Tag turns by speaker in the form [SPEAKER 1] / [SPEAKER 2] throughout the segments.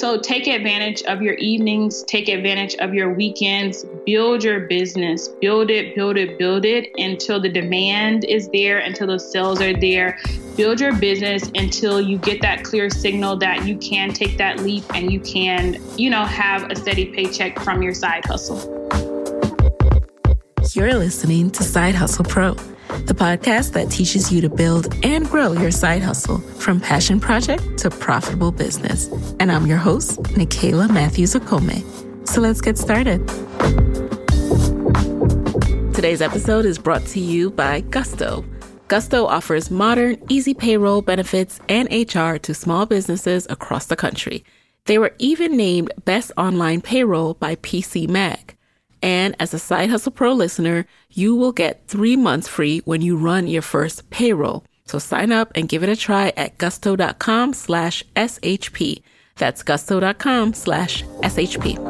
[SPEAKER 1] So take advantage of your evenings, take advantage of your weekends, build your business, build it, build it, build it until the demand is there, until the sales are there. Build your business until you get that clear signal that you can take that leap and you can, you know, have a steady paycheck from your side hustle.
[SPEAKER 2] You're listening to Side Hustle Pro, the podcast that teaches you to build and grow your side hustle from passion project to profitable business. And I'm your host, Nicaila Matthews Okome. So let's get started. Today's episode is brought to you by Gusto. Gusto offers modern, easy payroll benefits and HR to small businesses across the country. They were even named Best Online Payroll by PC Mag. And as a Side Hustle Pro listener, you will get three months free when you run your first payroll. So sign up and give it a try at gusto.com slash SHP. That's gusto.com slash SHP.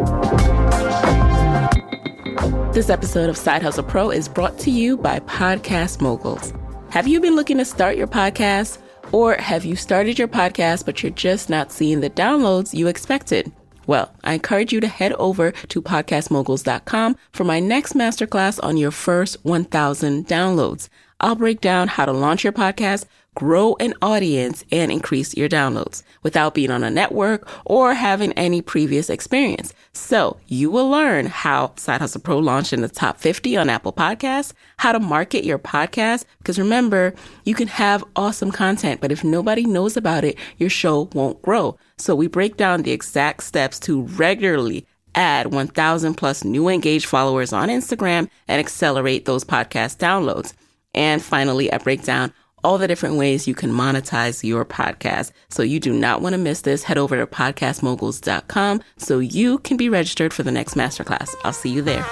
[SPEAKER 2] This episode of Side Hustle Pro is brought to you by Podcast Moguls. Have you been looking to start your podcast? Or have you started your podcast, but you're just not seeing the downloads you expected? Well, I encourage you to head over to podcastmoguls.com for my next masterclass on your first 1000 downloads. I'll break down how to launch your podcast, grow an audience, and increase your downloads without being on a network or having any previous experience. So you will learn how Side Hustle Pro launched in the top 50 on Apple Podcasts, how to market your podcast. Because remember, you can have awesome content, but if nobody knows about it, your show won't grow. So we break down the exact steps to regularly add 1000 plus new engaged followers on Instagram and accelerate those podcast downloads. And finally, I break down all the different ways you can monetize your podcast. So you do not want to miss this. Head over to podcastmoguls.com so you can be registered for the next masterclass. I'll see you there.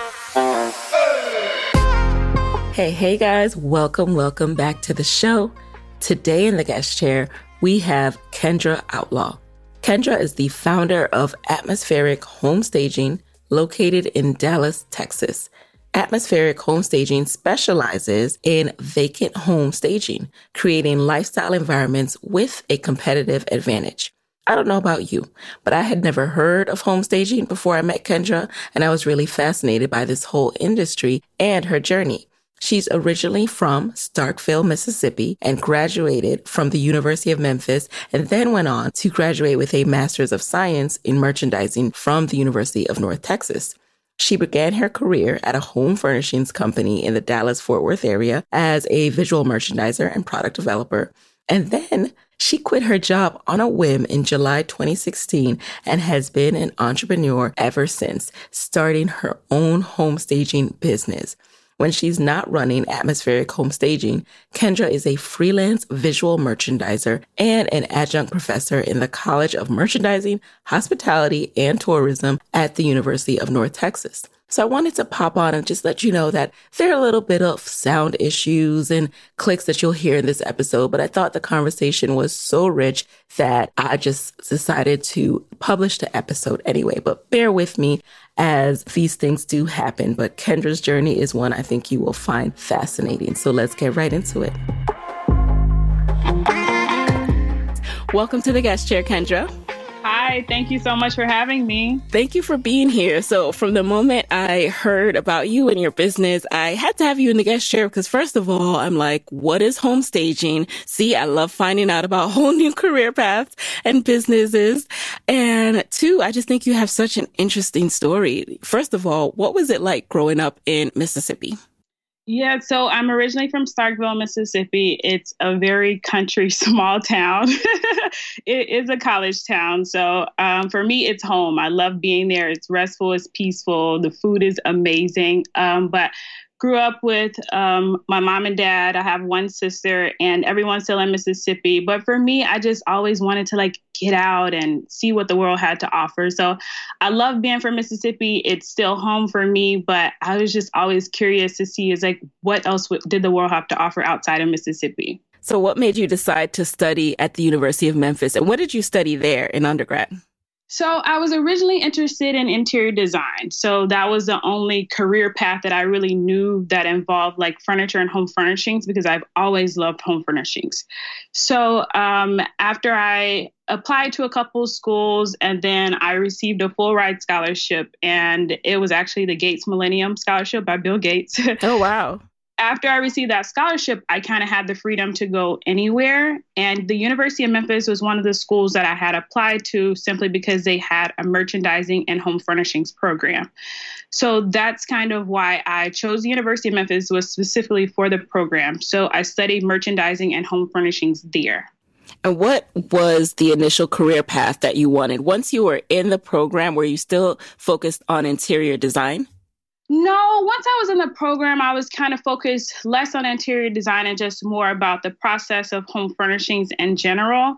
[SPEAKER 2] Hey, hey guys, welcome, welcome back to the show. Today in the guest chair, we have Kyndra Outlaw. Kyndra is the founder of Atmospheric Home Staging, located in Dallas, Texas. Atmospheric Home Staging specializes in vacant home staging, creating lifestyle environments with a competitive advantage. I don't know about you, but I had never heard of home staging before I met Kyndra, and I was really fascinated by this whole industry and her journey. She's originally from Starkville, Mississippi, and graduated from the University of Memphis, and then went on to graduate with a Master's of Science in Merchandising from the University of North Texas. She began her career at a home furnishings company in the Dallas Fort Worth area as a visual merchandiser and product developer. And then she quit her job on a whim in July 2016 and has been an entrepreneur ever since, starting her own home staging business. When she's not running atmospheric home staging, Kyndra is a freelance visual merchandiser and an adjunct professor in the College of Merchandising, Hospitality, and Tourism at the University of North Texas. So I wanted to pop on and just let you know that there are a little bit of sound issues and clicks that you'll hear in this episode, but I thought the conversation was so rich that I just decided to publish the episode anyway. But bear with me as these things do happen. But Kyndra's journey is one I think you will find fascinating. So let's get right into it. Welcome to the guest chair, Kyndra.
[SPEAKER 1] Hi, thank you so much for having me.
[SPEAKER 2] Thank you for being here. So, from the moment I heard about you and your business, I had to have you in the guest chair because, first of all, I'm like, what is home staging? See, I love finding out about whole new career paths and businesses. And two, I just think you have such an interesting story. First of all, what was it like growing up in Mississippi?
[SPEAKER 1] Yeah, so I'm originally from Starkville, Mississippi. It's a very country, small town. it is a college town. So um, for me, it's home. I love being there. It's restful, it's peaceful. The food is amazing. Um, but grew up with um, my mom and dad. I have one sister, and everyone's still in Mississippi. But for me, I just always wanted to like get out and see what the world had to offer. So I love being from Mississippi. It's still home for me, but I was just always curious to see is like what else did the world have to offer outside of Mississippi.
[SPEAKER 2] So, what made you decide to study at the University of Memphis, and what did you study there in undergrad?
[SPEAKER 1] So I was originally interested in interior design. So that was the only career path that I really knew that involved like furniture and home furnishings because I've always loved home furnishings. So um, after I applied to a couple schools and then I received a full ride scholarship and it was actually the Gates Millennium Scholarship by Bill Gates.
[SPEAKER 2] Oh wow
[SPEAKER 1] after I received that scholarship, I kind of had the freedom to go anywhere. And the University of Memphis was one of the schools that I had applied to simply because they had a merchandising and home furnishings program. So that's kind of why I chose the University of Memphis was specifically for the program. So I studied merchandising and home furnishings there.
[SPEAKER 2] And what was the initial career path that you wanted? Once you were in the program, were you still focused on interior design?
[SPEAKER 1] No, once I was in the program, I was kind of focused less on interior design and just more about the process of home furnishings in general.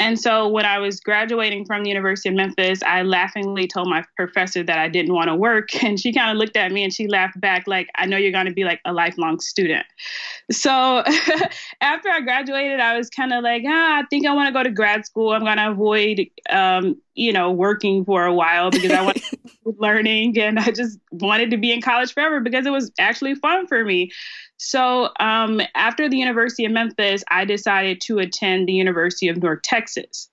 [SPEAKER 1] And so when I was graduating from the University of Memphis, I laughingly told my professor that I didn't want to work. And she kind of looked at me and she laughed back, like, I know you're going to be like a lifelong student. So after I graduated, I was kind of like, ah, I think I want to go to grad school. I'm going to avoid, um, you know, working for a while because I want to keep learning and I just wanted to be in college forever because it was actually fun for me. So um, after the University of Memphis, I decided to attend the University of North Texas.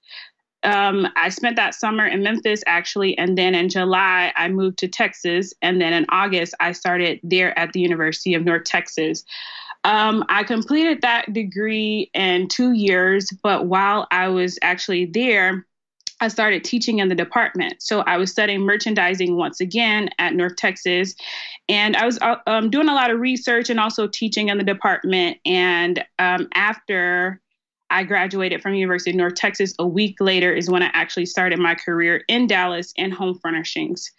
[SPEAKER 1] Um, I spent that summer in Memphis actually, and then in July I moved to Texas, and then in August I started there at the University of North Texas. Um, I completed that degree in two years, but while I was actually there, I started teaching in the department. So I was studying merchandising once again at North Texas. And I was uh, um, doing a lot of research and also teaching in the department. And um, after I graduated from University of North Texas, a week later is when I actually started my career in Dallas in home furnishings.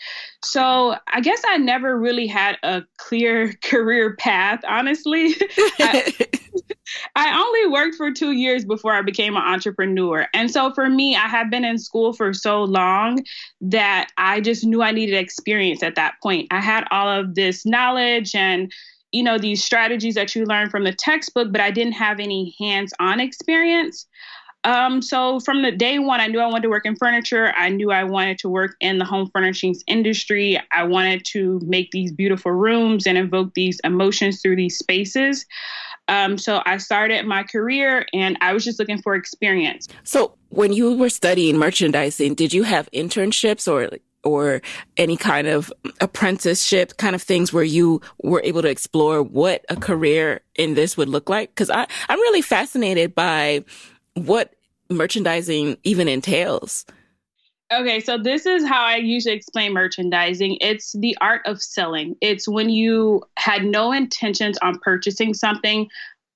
[SPEAKER 1] So I guess I never really had a clear career path, honestly. I, I only worked for two years before I became an entrepreneur. And so for me, I had been in school for so long that I just knew I needed experience at that point. I had all of this knowledge and you know these strategies that you learn from the textbook but i didn't have any hands-on experience um, so from the day one, I knew I wanted to work in furniture. I knew I wanted to work in the home furnishings industry. I wanted to make these beautiful rooms and evoke these emotions through these spaces. Um, so I started my career and I was just looking for experience.
[SPEAKER 2] So when you were studying merchandising, did you have internships or or any kind of apprenticeship kind of things where you were able to explore what a career in this would look like? Cause I, I'm really fascinated by what merchandising even entails.
[SPEAKER 1] Okay, so this is how I usually explain merchandising. It's the art of selling. It's when you had no intentions on purchasing something,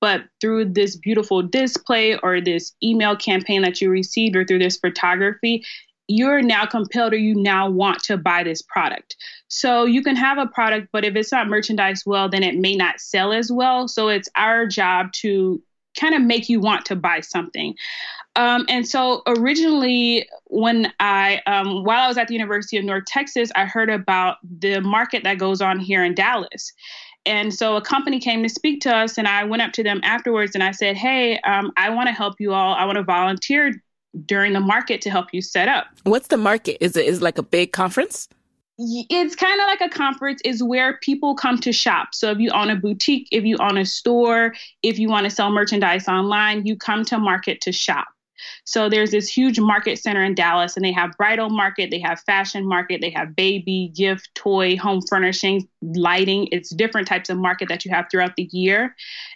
[SPEAKER 1] but through this beautiful display or this email campaign that you received or through this photography, you're now compelled or you now want to buy this product. So you can have a product, but if it's not merchandised well, then it may not sell as well. So it's our job to kind of make you want to buy something. Um, and so originally, when I, um, while I was at the University of North Texas, I heard about the market that goes on here in Dallas. And so a company came to speak to us, and I went up to them afterwards and I said, Hey, um, I want to help you all. I want to volunteer during the market to help you set up.
[SPEAKER 2] What's the market? Is it is like a big conference?
[SPEAKER 1] it's kind of like a conference is where people come to shop so if you own a boutique if you own a store if you want to sell merchandise online you come to market to shop so there's this huge market center in Dallas, and they have bridal market, they have fashion market, they have baby, gift, toy, home furnishings, lighting. It's different types of market that you have throughout the year.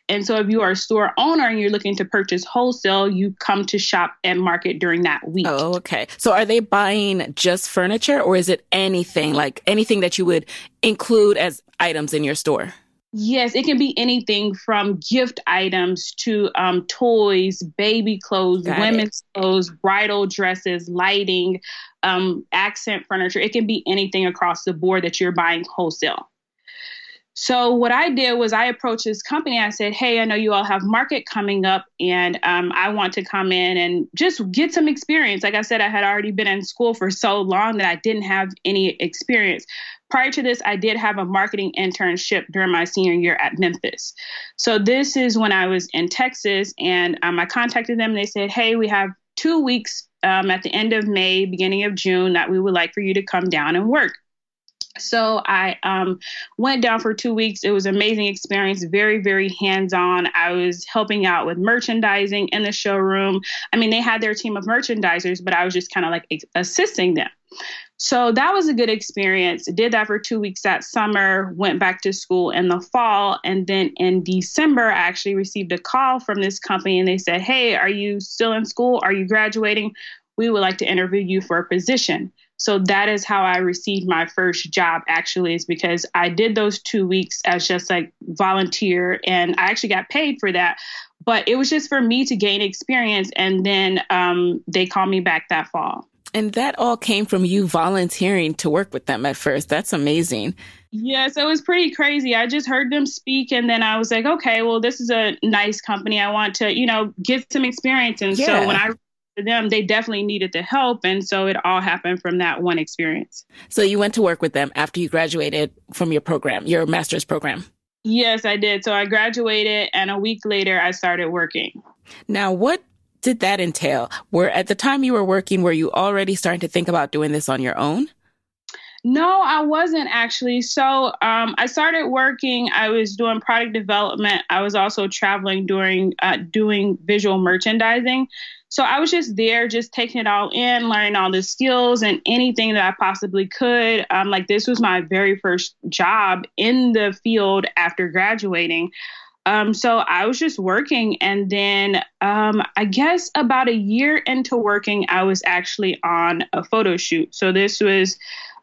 [SPEAKER 1] And so if you are a store owner and you're looking to purchase wholesale, you come to shop and market during that week.
[SPEAKER 2] Oh, okay. So are they buying just furniture or is it anything like anything that you would include as items in your store?
[SPEAKER 1] Yes, it can be anything from gift items to um, toys, baby clothes, Got women's it. clothes, bridal dresses, lighting, um, accent furniture. It can be anything across the board that you're buying wholesale. So what I did was I approached this company. I said, "Hey, I know you all have market coming up, and um, I want to come in and just get some experience." Like I said, I had already been in school for so long that I didn't have any experience. Prior to this, I did have a marketing internship during my senior year at Memphis. So this is when I was in Texas, and um, I contacted them. And they said, "Hey, we have two weeks um, at the end of May, beginning of June, that we would like for you to come down and work." So I um, went down for two weeks. It was an amazing experience, very, very hands on. I was helping out with merchandising in the showroom. I mean, they had their team of merchandisers, but I was just kind of like assisting them. So that was a good experience. Did that for two weeks that summer, went back to school in the fall. And then in December, I actually received a call from this company and they said, Hey, are you still in school? Are you graduating? We would like to interview you for a position. So that is how I received my first job actually is because I did those 2 weeks as just like volunteer and I actually got paid for that. But it was just for me to gain experience and then um, they called me back that fall.
[SPEAKER 2] And that all came from you volunteering to work with them at first. That's amazing.
[SPEAKER 1] Yes, it was pretty crazy. I just heard them speak and then I was like, okay, well, this is a nice company. I want to, you know, get some experience. And yeah. so when I for them, they definitely needed the help. And so it all happened from that one experience.
[SPEAKER 2] So you went to work with them after you graduated from your program, your master's program?
[SPEAKER 1] Yes, I did. So I graduated and a week later I started working.
[SPEAKER 2] Now, what did that entail? Were at the time you were working, were you already starting to think about doing this on your own?
[SPEAKER 1] No, I wasn't actually. So um, I started working. I was doing product development. I was also traveling during uh, doing visual merchandising. So I was just there, just taking it all in, learning all the skills and anything that I possibly could. Um, like this was my very first job in the field after graduating. Um, so I was just working. And then um, I guess about a year into working, I was actually on a photo shoot. So this was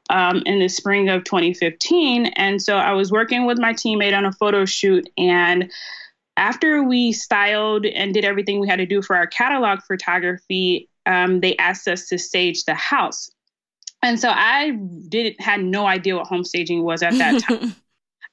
[SPEAKER 1] um, in the spring of 2015. And so I was working with my teammate on a photo shoot. And after we styled and did everything we had to do for our catalog photography, um, they asked us to stage the house. And so I didn't had no idea what home staging was at that time.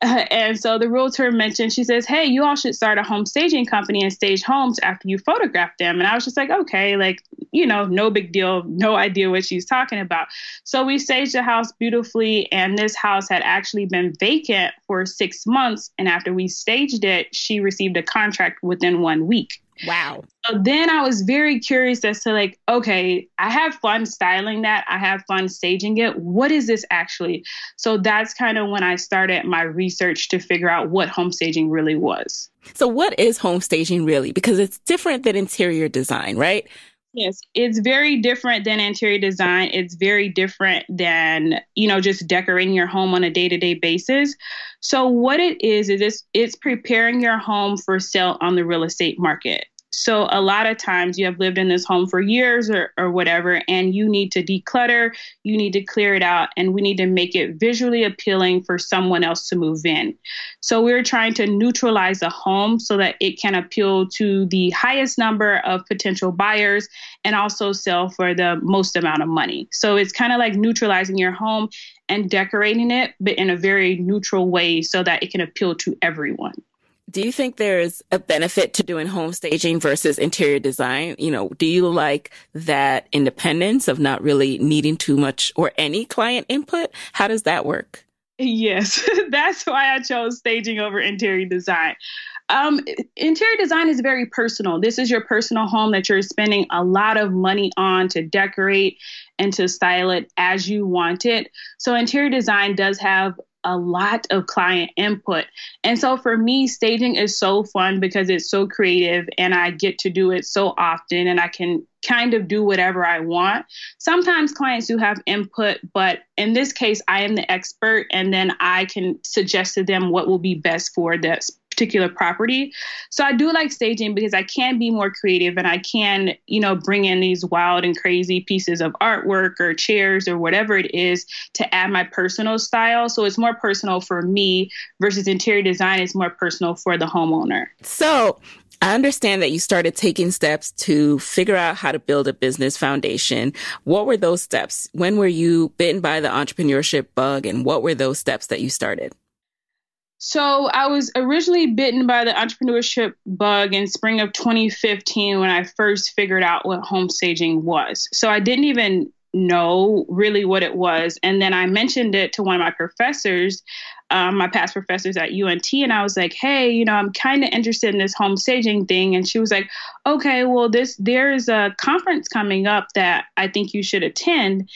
[SPEAKER 1] and so the realtor mentioned, she says, Hey, you all should start a home staging company and stage homes after you photograph them. And I was just like, Okay, like, you know, no big deal, no idea what she's talking about. So we staged the house beautifully. And this house had actually been vacant for six months. And after we staged it, she received a contract within one week.
[SPEAKER 2] Wow.
[SPEAKER 1] So then I was very curious as to like, okay, I have fun styling that. I have fun staging it. What is this actually? So that's kind of when I started my research to figure out what home staging really was.
[SPEAKER 2] So what is home staging really? Because it's different than interior design, right?
[SPEAKER 1] Yes, it's very different than interior design. It's very different than, you know, just decorating your home on a day-to-day basis. So what it is is it's, it's preparing your home for sale on the real estate market. So a lot of times you have lived in this home for years or, or whatever, and you need to declutter, you need to clear it out, and we need to make it visually appealing for someone else to move in. So we're trying to neutralize the home so that it can appeal to the highest number of potential buyers and also sell for the most amount of money. So it's kind of like neutralizing your home and decorating it, but in a very neutral way so that it can appeal to everyone.
[SPEAKER 2] Do you think there's a benefit to doing home staging versus interior design? You know, do you like that independence of not really needing too much or any client input? How does that work?
[SPEAKER 1] Yes, that's why I chose staging over interior design. Um, interior design is very personal. This is your personal home that you're spending a lot of money on to decorate and to style it as you want it. So, interior design does have a lot of client input. And so for me, staging is so fun because it's so creative and I get to do it so often and I can kind of do whatever I want. Sometimes clients do have input, but in this case, I am the expert and then I can suggest to them what will be best for this particular property. So I do like staging because I can be more creative and I can, you know, bring in these wild and crazy pieces of artwork or chairs or whatever it is to add my personal style. So it's more personal for me versus interior design is more personal for the homeowner.
[SPEAKER 2] So I understand that you started taking steps to figure out how to build a business foundation. What were those steps? When were you bitten by the entrepreneurship bug and what were those steps that you started?
[SPEAKER 1] So I was originally bitten by the entrepreneurship bug in spring of 2015 when I first figured out what home staging was. So I didn't even know really what it was. And then I mentioned it to one of my professors, um, my past professors at UNT, and I was like, "Hey, you know, I'm kind of interested in this home staging thing." And she was like, "Okay, well, this there's a conference coming up that I think you should attend."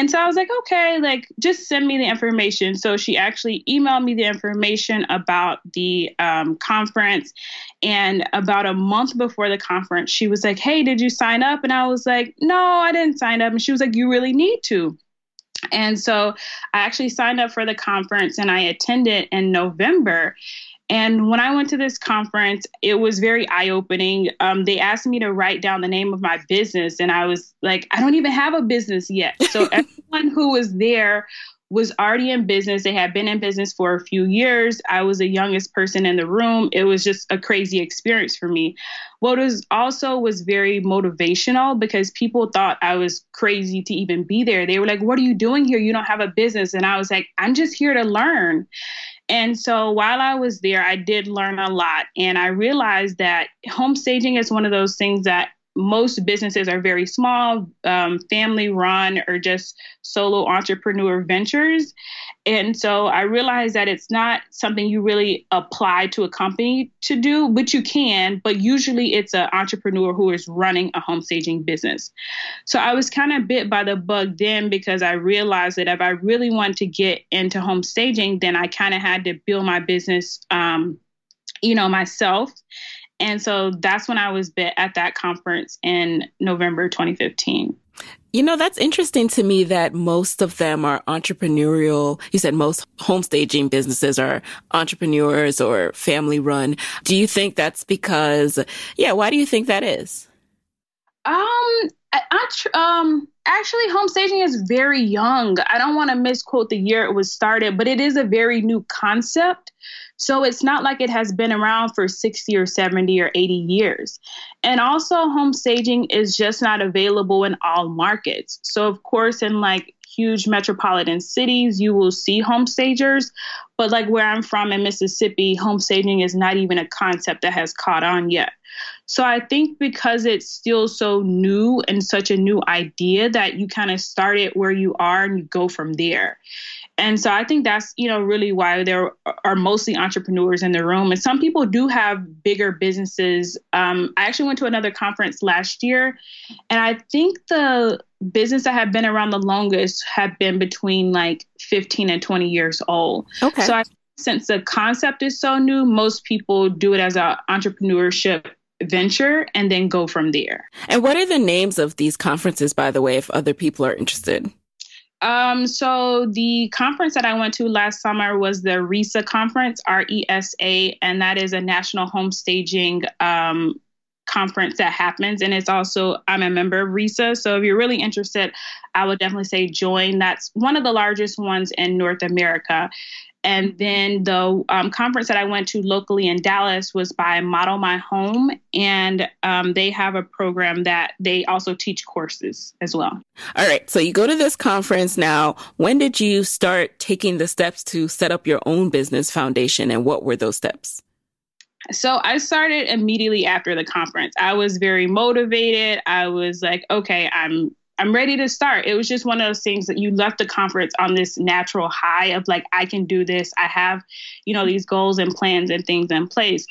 [SPEAKER 1] And so I was like, okay, like just send me the information. So she actually emailed me the information about the um, conference. And about a month before the conference, she was like, hey, did you sign up? And I was like, no, I didn't sign up. And she was like, you really need to. And so I actually signed up for the conference and I attended in November. And when I went to this conference, it was very eye opening. Um, they asked me to write down the name of my business, and I was like, I don't even have a business yet. So everyone who was there was already in business. They had been in business for a few years. I was the youngest person in the room. It was just a crazy experience for me. What was also was very motivational because people thought I was crazy to even be there. They were like, "What are you doing here? You don't have a business." And I was like, "I'm just here to learn." And so while I was there, I did learn a lot. And I realized that home staging is one of those things that most businesses are very small, um, family run, or just solo entrepreneur ventures. And so I realized that it's not something you really apply to a company to do, but you can. But usually it's an entrepreneur who is running a home staging business. So I was kind of bit by the bug then because I realized that if I really wanted to get into home staging, then I kind of had to build my business, um, you know, myself. And so that's when I was bit at that conference in November 2015.
[SPEAKER 2] You know, that's interesting to me that most of them are entrepreneurial. You said most home staging businesses are entrepreneurs or family run. Do you think that's because, yeah, why do you think that is?
[SPEAKER 1] Um, um, actually, home staging is very young. I don't want to misquote the year it was started, but it is a very new concept. So it's not like it has been around for 60 or 70 or 80 years. And also, home staging is just not available in all markets. So, of course, in like huge metropolitan cities, you will see home stagers. But like where I'm from in Mississippi, home staging is not even a concept that has caught on yet. So I think because it's still so new and such a new idea that you kind of start it where you are and you go from there and so I think that's you know really why there are mostly entrepreneurs in the room, and some people do have bigger businesses. Um, I actually went to another conference last year, and I think the business that have been around the longest have been between like 15 and 20 years old. Okay. So I, since the concept is so new, most people do it as an entrepreneurship venture and then go from there.
[SPEAKER 2] And what are the names of these conferences, by the way, if other people are interested?
[SPEAKER 1] Um, so the conference that I went to last summer was the RESA conference, R E S A, and that is a national home staging um, conference that happens. And it's also, I'm a member of RESA. So if you're really interested, I would definitely say join. That's one of the largest ones in North America. And then the um, conference that I went to locally in Dallas was by Model My Home. And um, they have a program that they also teach courses as well.
[SPEAKER 2] All right. So you go to this conference now. When did you start taking the steps to set up your own business foundation? And what were those steps?
[SPEAKER 1] So I started immediately after the conference. I was very motivated. I was like, okay, I'm I'm ready to start. It was just one of those things that you left the conference on this natural high of like, I can do this. I have, you know, these goals and plans and things in place.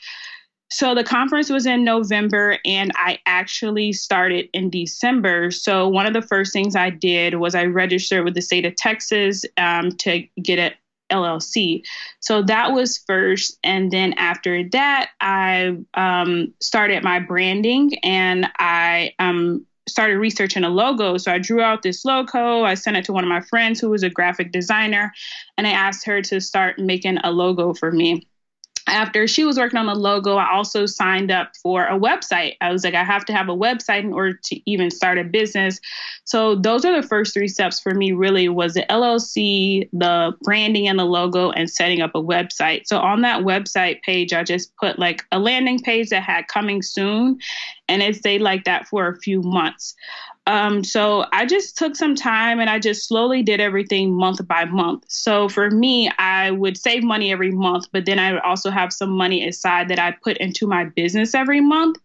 [SPEAKER 1] So the conference was in November and I actually started in December. So one of the first things I did was I registered with the state of Texas um, to get it LLC. So that was first. And then after that, I um, started my branding and I um, started researching a logo. So I drew out this logo. I sent it to one of my friends who was a graphic designer, and I asked her to start making a logo for me after she was working on the logo, I also signed up for a website. I was like, I have to have a website in order to even start a business. So those are the first three steps for me really was the LLC, the branding and the logo and setting up a website. So on that website page, I just put like a landing page that had coming soon and it stayed like that for a few months. Um, so I just took some time and I just slowly did everything month by month. So for me, I would save money every month, but then I would also have some money aside that I put into my business every month.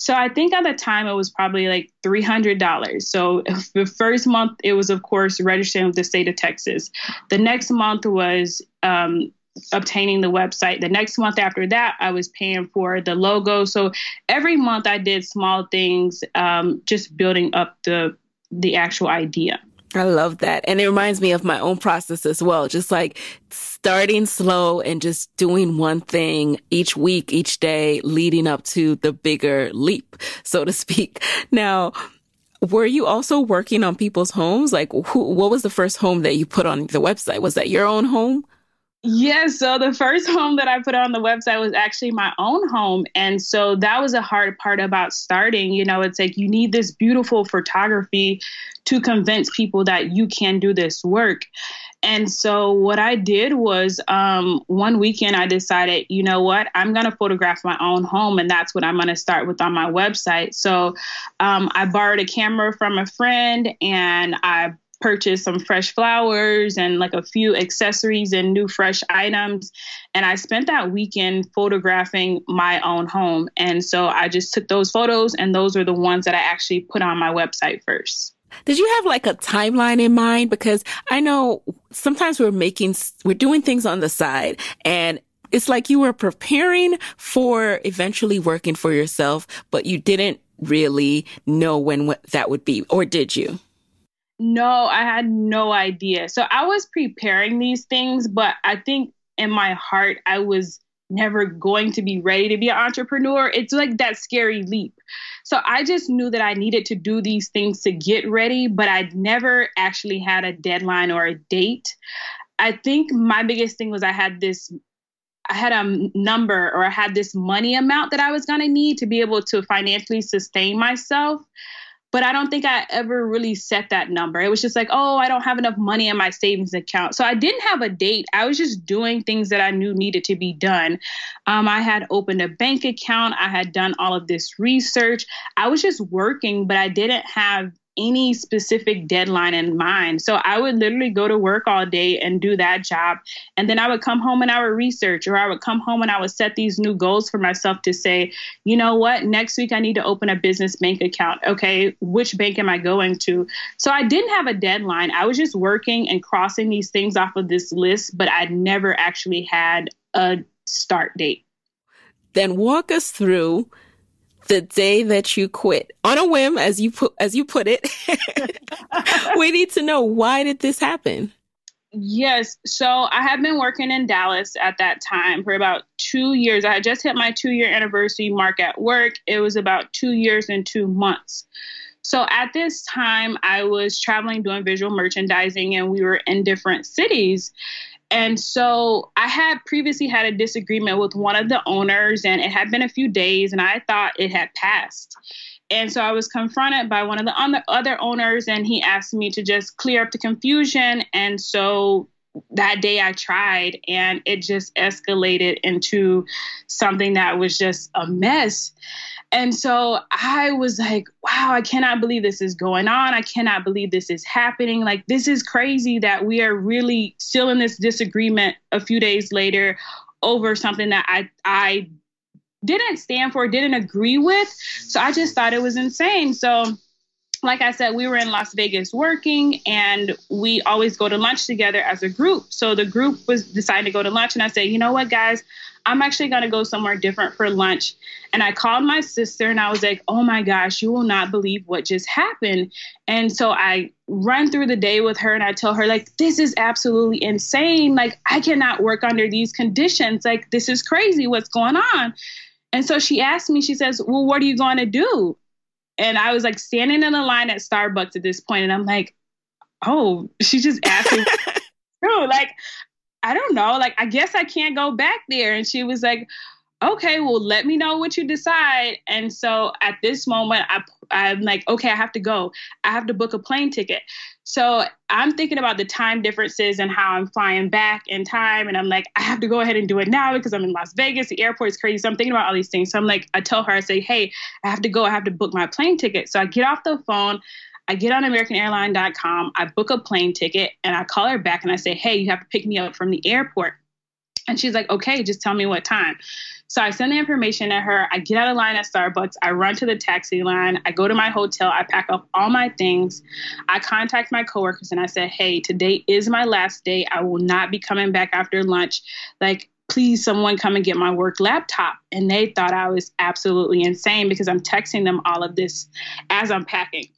[SPEAKER 1] So I think at the time it was probably like $300. So the first month, it was, of course, registering with the state of Texas. The next month was um, obtaining the website. The next month after that, I was paying for the logo. So every month I did small things, um, just building up the the actual idea.
[SPEAKER 2] I love that. And it reminds me of my own process as well. Just like starting slow and just doing one thing each week, each day, leading up to the bigger leap, so to speak. Now, were you also working on people's homes? Like, who, what was the first home that you put on the website? Was that your own home?
[SPEAKER 1] Yes. So the first home that I put on the website was actually my own home. And so that was a hard part about starting. You know, it's like you need this beautiful photography to convince people that you can do this work. And so what I did was um, one weekend I decided, you know what, I'm going to photograph my own home, and that's what I'm going to start with on my website. So um, I borrowed a camera from a friend, and I purchased some fresh flowers and like a few accessories and new fresh items. And I spent that weekend photographing my own home. And so I just took those photos, and those are the ones that I actually put on my website first.
[SPEAKER 2] Did you have like a timeline in mind? Because I know sometimes we're making, we're doing things on the side and it's like you were preparing for eventually working for yourself, but you didn't really know when that would be, or did you?
[SPEAKER 1] No, I had no idea. So I was preparing these things, but I think in my heart, I was never going to be ready to be an entrepreneur. It's like that scary leap. So I just knew that I needed to do these things to get ready, but I never actually had a deadline or a date. I think my biggest thing was I had this I had a number or I had this money amount that I was going to need to be able to financially sustain myself but I don't think I ever really set that number. It was just like, oh, I don't have enough money in my savings account. So I didn't have a date. I was just doing things that I knew needed to be done. Um, I had opened a bank account, I had done all of this research. I was just working, but I didn't have any specific deadline in mind. So I would literally go to work all day and do that job. And then I would come home and I would research, or I would come home and I would set these new goals for myself to say, you know what, next week I need to open a business bank account. Okay, which bank am I going to? So I didn't have a deadline. I was just working and crossing these things off of this list, but I never actually had a start date.
[SPEAKER 2] Then walk us through the day that you quit on a whim, as you put, as you put it. we need to know why did this happen?
[SPEAKER 1] Yes. So I had been working in Dallas at that time for about two years. I had just hit my two year anniversary mark at work. It was about two years and two months. So at this time, I was traveling doing visual merchandising and we were in different cities. And so I had previously had a disagreement with one of the owners, and it had been a few days, and I thought it had passed. And so I was confronted by one of the other owners, and he asked me to just clear up the confusion. And so that day I tried, and it just escalated into something that was just a mess. And so I was like, wow, I cannot believe this is going on. I cannot believe this is happening. Like, this is crazy that we are really still in this disagreement a few days later over something that I, I didn't stand for, didn't agree with. So I just thought it was insane. So, like I said, we were in Las Vegas working and we always go to lunch together as a group. So the group was deciding to go to lunch. And I said, you know what, guys, I'm actually going to go somewhere different for lunch. And I called my sister and I was like, oh my gosh, you will not believe what just happened. And so I run through the day with her and I tell her, like, this is absolutely insane. Like, I cannot work under these conditions. Like, this is crazy. What's going on? And so she asked me, she says, Well, what are you going to do? And I was like standing in a line at Starbucks at this point, and I'm like, Oh, she just asked me. like, I don't know. Like, I guess I can't go back there. And she was like, okay, well, let me know what you decide. And so at this moment, I, I'm like, okay, I have to go. I have to book a plane ticket. So I'm thinking about the time differences and how I'm flying back in time. And I'm like, I have to go ahead and do it now because I'm in Las Vegas. The airport is crazy. So I'm thinking about all these things. So I'm like, I tell her, I say, hey, I have to go. I have to book my plane ticket. So I get off the phone. I get on AmericanAirline.com. I book a plane ticket and I call her back and I say, hey, you have to pick me up from the airport. And she's like, okay, just tell me what time. So I send the information to her. I get out of line at Starbucks. I run to the taxi line. I go to my hotel. I pack up all my things. I contact my coworkers and I said, hey, today is my last day. I will not be coming back after lunch. Like, please, someone come and get my work laptop. And they thought I was absolutely insane because I'm texting them all of this as I'm packing.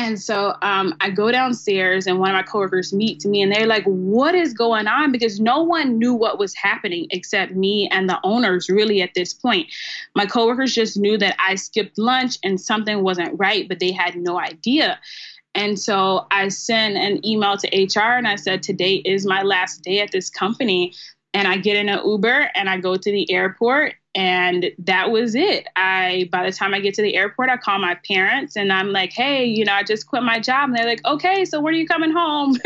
[SPEAKER 1] And so um, I go downstairs, and one of my coworkers meets me, and they're like, "What is going on?" Because no one knew what was happening except me and the owners. Really, at this point, my coworkers just knew that I skipped lunch and something wasn't right, but they had no idea. And so I sent an email to HR, and I said, "Today is my last day at this company." And I get in an Uber and I go to the airport and that was it i by the time i get to the airport i call my parents and i'm like hey you know i just quit my job and they're like okay so when are you coming home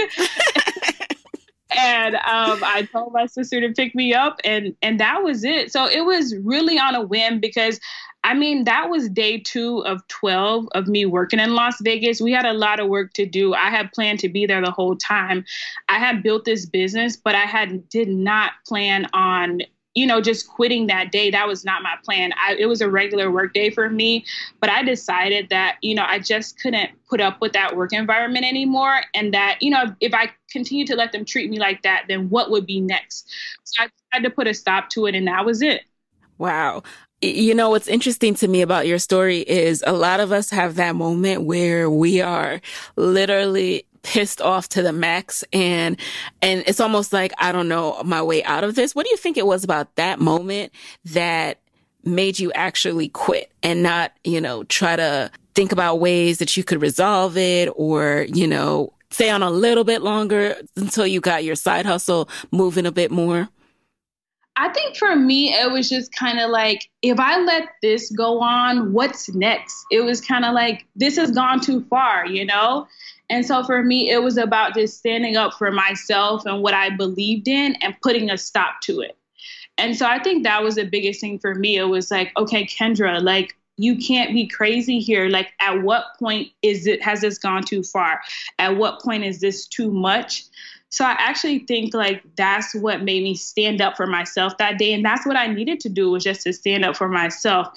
[SPEAKER 1] and um, i told my sister to pick me up and and that was it so it was really on a whim because I mean, that was day two of 12 of me working in Las Vegas. We had a lot of work to do. I had planned to be there the whole time. I had built this business, but I had did not plan on you know, just quitting that day, that was not my plan. I, it was a regular work day for me, but I decided that, you know, I just couldn't put up with that work environment anymore. And that, you know, if I continue to let them treat me like that, then what would be next? So I had to put a stop to it, and that was it.
[SPEAKER 2] Wow. You know, what's interesting to me about your story is a lot of us have that moment where we are literally pissed off to the max and and it's almost like I don't know my way out of this. What do you think it was about that moment that made you actually quit and not, you know, try to think about ways that you could resolve it or, you know, stay on a little bit longer until you got your side hustle moving a bit more?
[SPEAKER 1] I think for me, it was just kind of like, if I let this go on, what's next? It was kind of like, this has gone too far, you know? And so for me, it was about just standing up for myself and what I believed in and putting a stop to it. And so I think that was the biggest thing for me. It was like, okay, Kyndra, like you can't be crazy here. Like at what point is it has this gone too far? At what point is this too much? So I actually think like that's what made me stand up for myself that day. And that's what I needed to do was just to stand up for myself.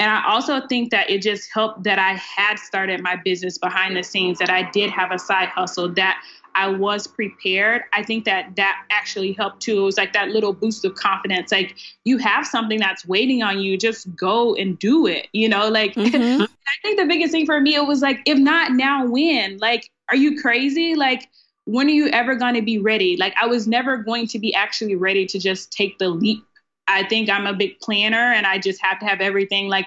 [SPEAKER 1] And I also think that it just helped that I had started my business behind the scenes, that I did have a side hustle, that I was prepared. I think that that actually helped too. It was like that little boost of confidence. Like you have something that's waiting on you, just go and do it. You know, like mm-hmm. I think the biggest thing for me, it was like, if not now, when? Like, are you crazy? Like, when are you ever going to be ready? Like, I was never going to be actually ready to just take the leap. I think I'm a big planner and I just have to have everything like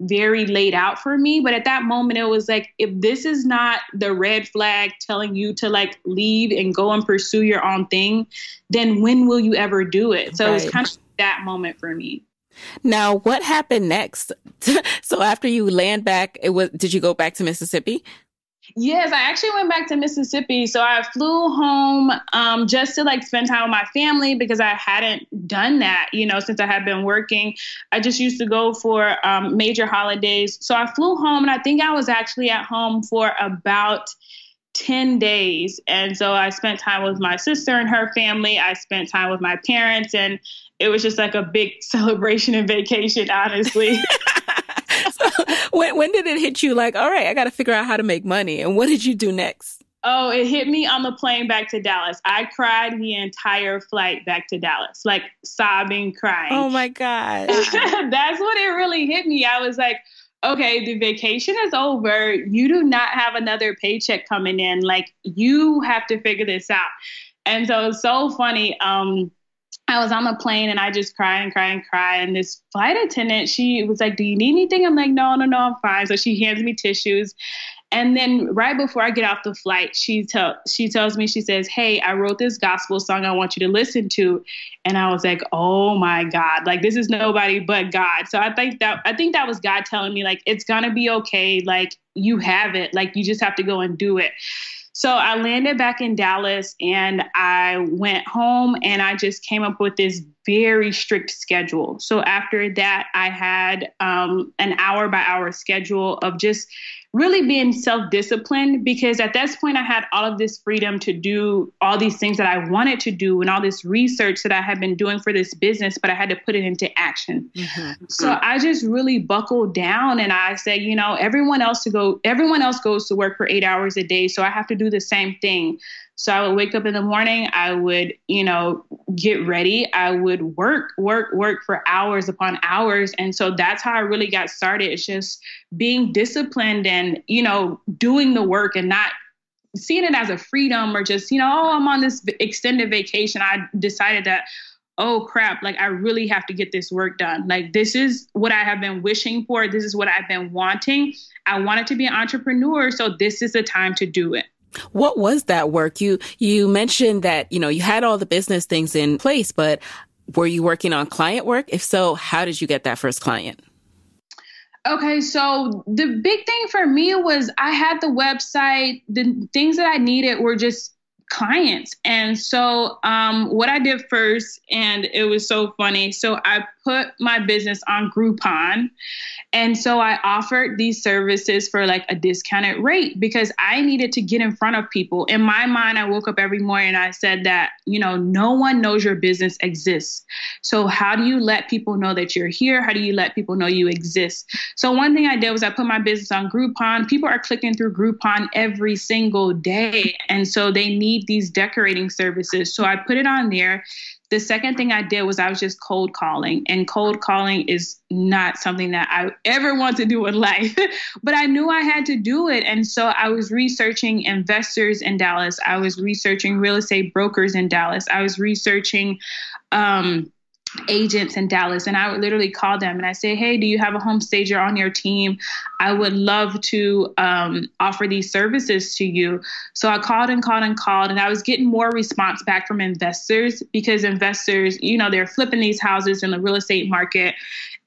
[SPEAKER 1] very laid out for me. But at that moment, it was like, if this is not the red flag telling you to like leave and go and pursue your own thing, then when will you ever do it? So right. it was kind of that moment for me.
[SPEAKER 2] Now, what happened next? so after you land back, it was did you go back to Mississippi?
[SPEAKER 1] Yes, I actually went back to Mississippi. So I flew home um, just to like spend time with my family because I hadn't done that, you know, since I had been working. I just used to go for um, major holidays. So I flew home and I think I was actually at home for about 10 days. And so I spent time with my sister and her family. I spent time with my parents and it was just like a big celebration and vacation, honestly.
[SPEAKER 2] when, when did it hit you like, all right, I got to figure out how to make money? And what did you do next?
[SPEAKER 1] Oh, it hit me on the plane back to Dallas. I cried the entire flight back to Dallas, like sobbing, crying.
[SPEAKER 2] Oh my God.
[SPEAKER 1] That's what it really hit me. I was like, okay, the vacation is over. You do not have another paycheck coming in. Like, you have to figure this out. And so it's so funny. Um, I was on the plane and I just cry and cry and cry. And this flight attendant, she was like, Do you need anything? I'm like, No, no, no, I'm fine. So she hands me tissues. And then right before I get off the flight, she tell she tells me, she says, Hey, I wrote this gospel song I want you to listen to. And I was like, Oh my God, like this is nobody but God. So I think that I think that was God telling me, like, it's gonna be okay. Like you have it. Like you just have to go and do it. So I landed back in Dallas and I went home and I just came up with this very strict schedule. So after that, I had um, an hour by hour schedule of just really being self disciplined because at this point I had all of this freedom to do all these things that I wanted to do and all this research that I had been doing for this business, but I had to put it into action. Mm-hmm. So I just really buckled down and I said, you know, everyone else to go, everyone else goes to work for eight hours a day. So I have to do the same thing. So I would wake up in the morning, I would, you know, get ready, I would work, work, work for hours upon hours. And so that's how I really got started. It's just being disciplined and, you know, doing the work and not seeing it as a freedom or just, you know, oh, I'm on this extended vacation. I decided that, oh crap, like I really have to get this work done. Like this is what I have been wishing for. This is what I've been wanting. I wanted to be an entrepreneur. So this is the time to do it.
[SPEAKER 2] What was that work? You you mentioned that, you know, you had all the business things in place, but were you working on client work? If so, how did you get that first client?
[SPEAKER 1] Okay, so the big thing for me was I had the website. The things that I needed were just clients. And so, um, what I did first, and it was so funny. So, I put my business on Groupon. And so I offered these services for like a discounted rate because I needed to get in front of people. In my mind, I woke up every morning and I said that, you know, no one knows your business exists. So how do you let people know that you're here? How do you let people know you exist? So one thing I did was I put my business on Groupon. People are clicking through Groupon every single day. And so they need these decorating services. So I put it on there. The second thing I did was I was just cold calling, and cold calling is not something that I ever want to do in life, but I knew I had to do it. And so I was researching investors in Dallas, I was researching real estate brokers in Dallas, I was researching, um, agents in Dallas and I would literally call them and I say, Hey, do you have a home stager on your team? I would love to um, offer these services to you. So I called and called and called and I was getting more response back from investors because investors, you know, they're flipping these houses in the real estate market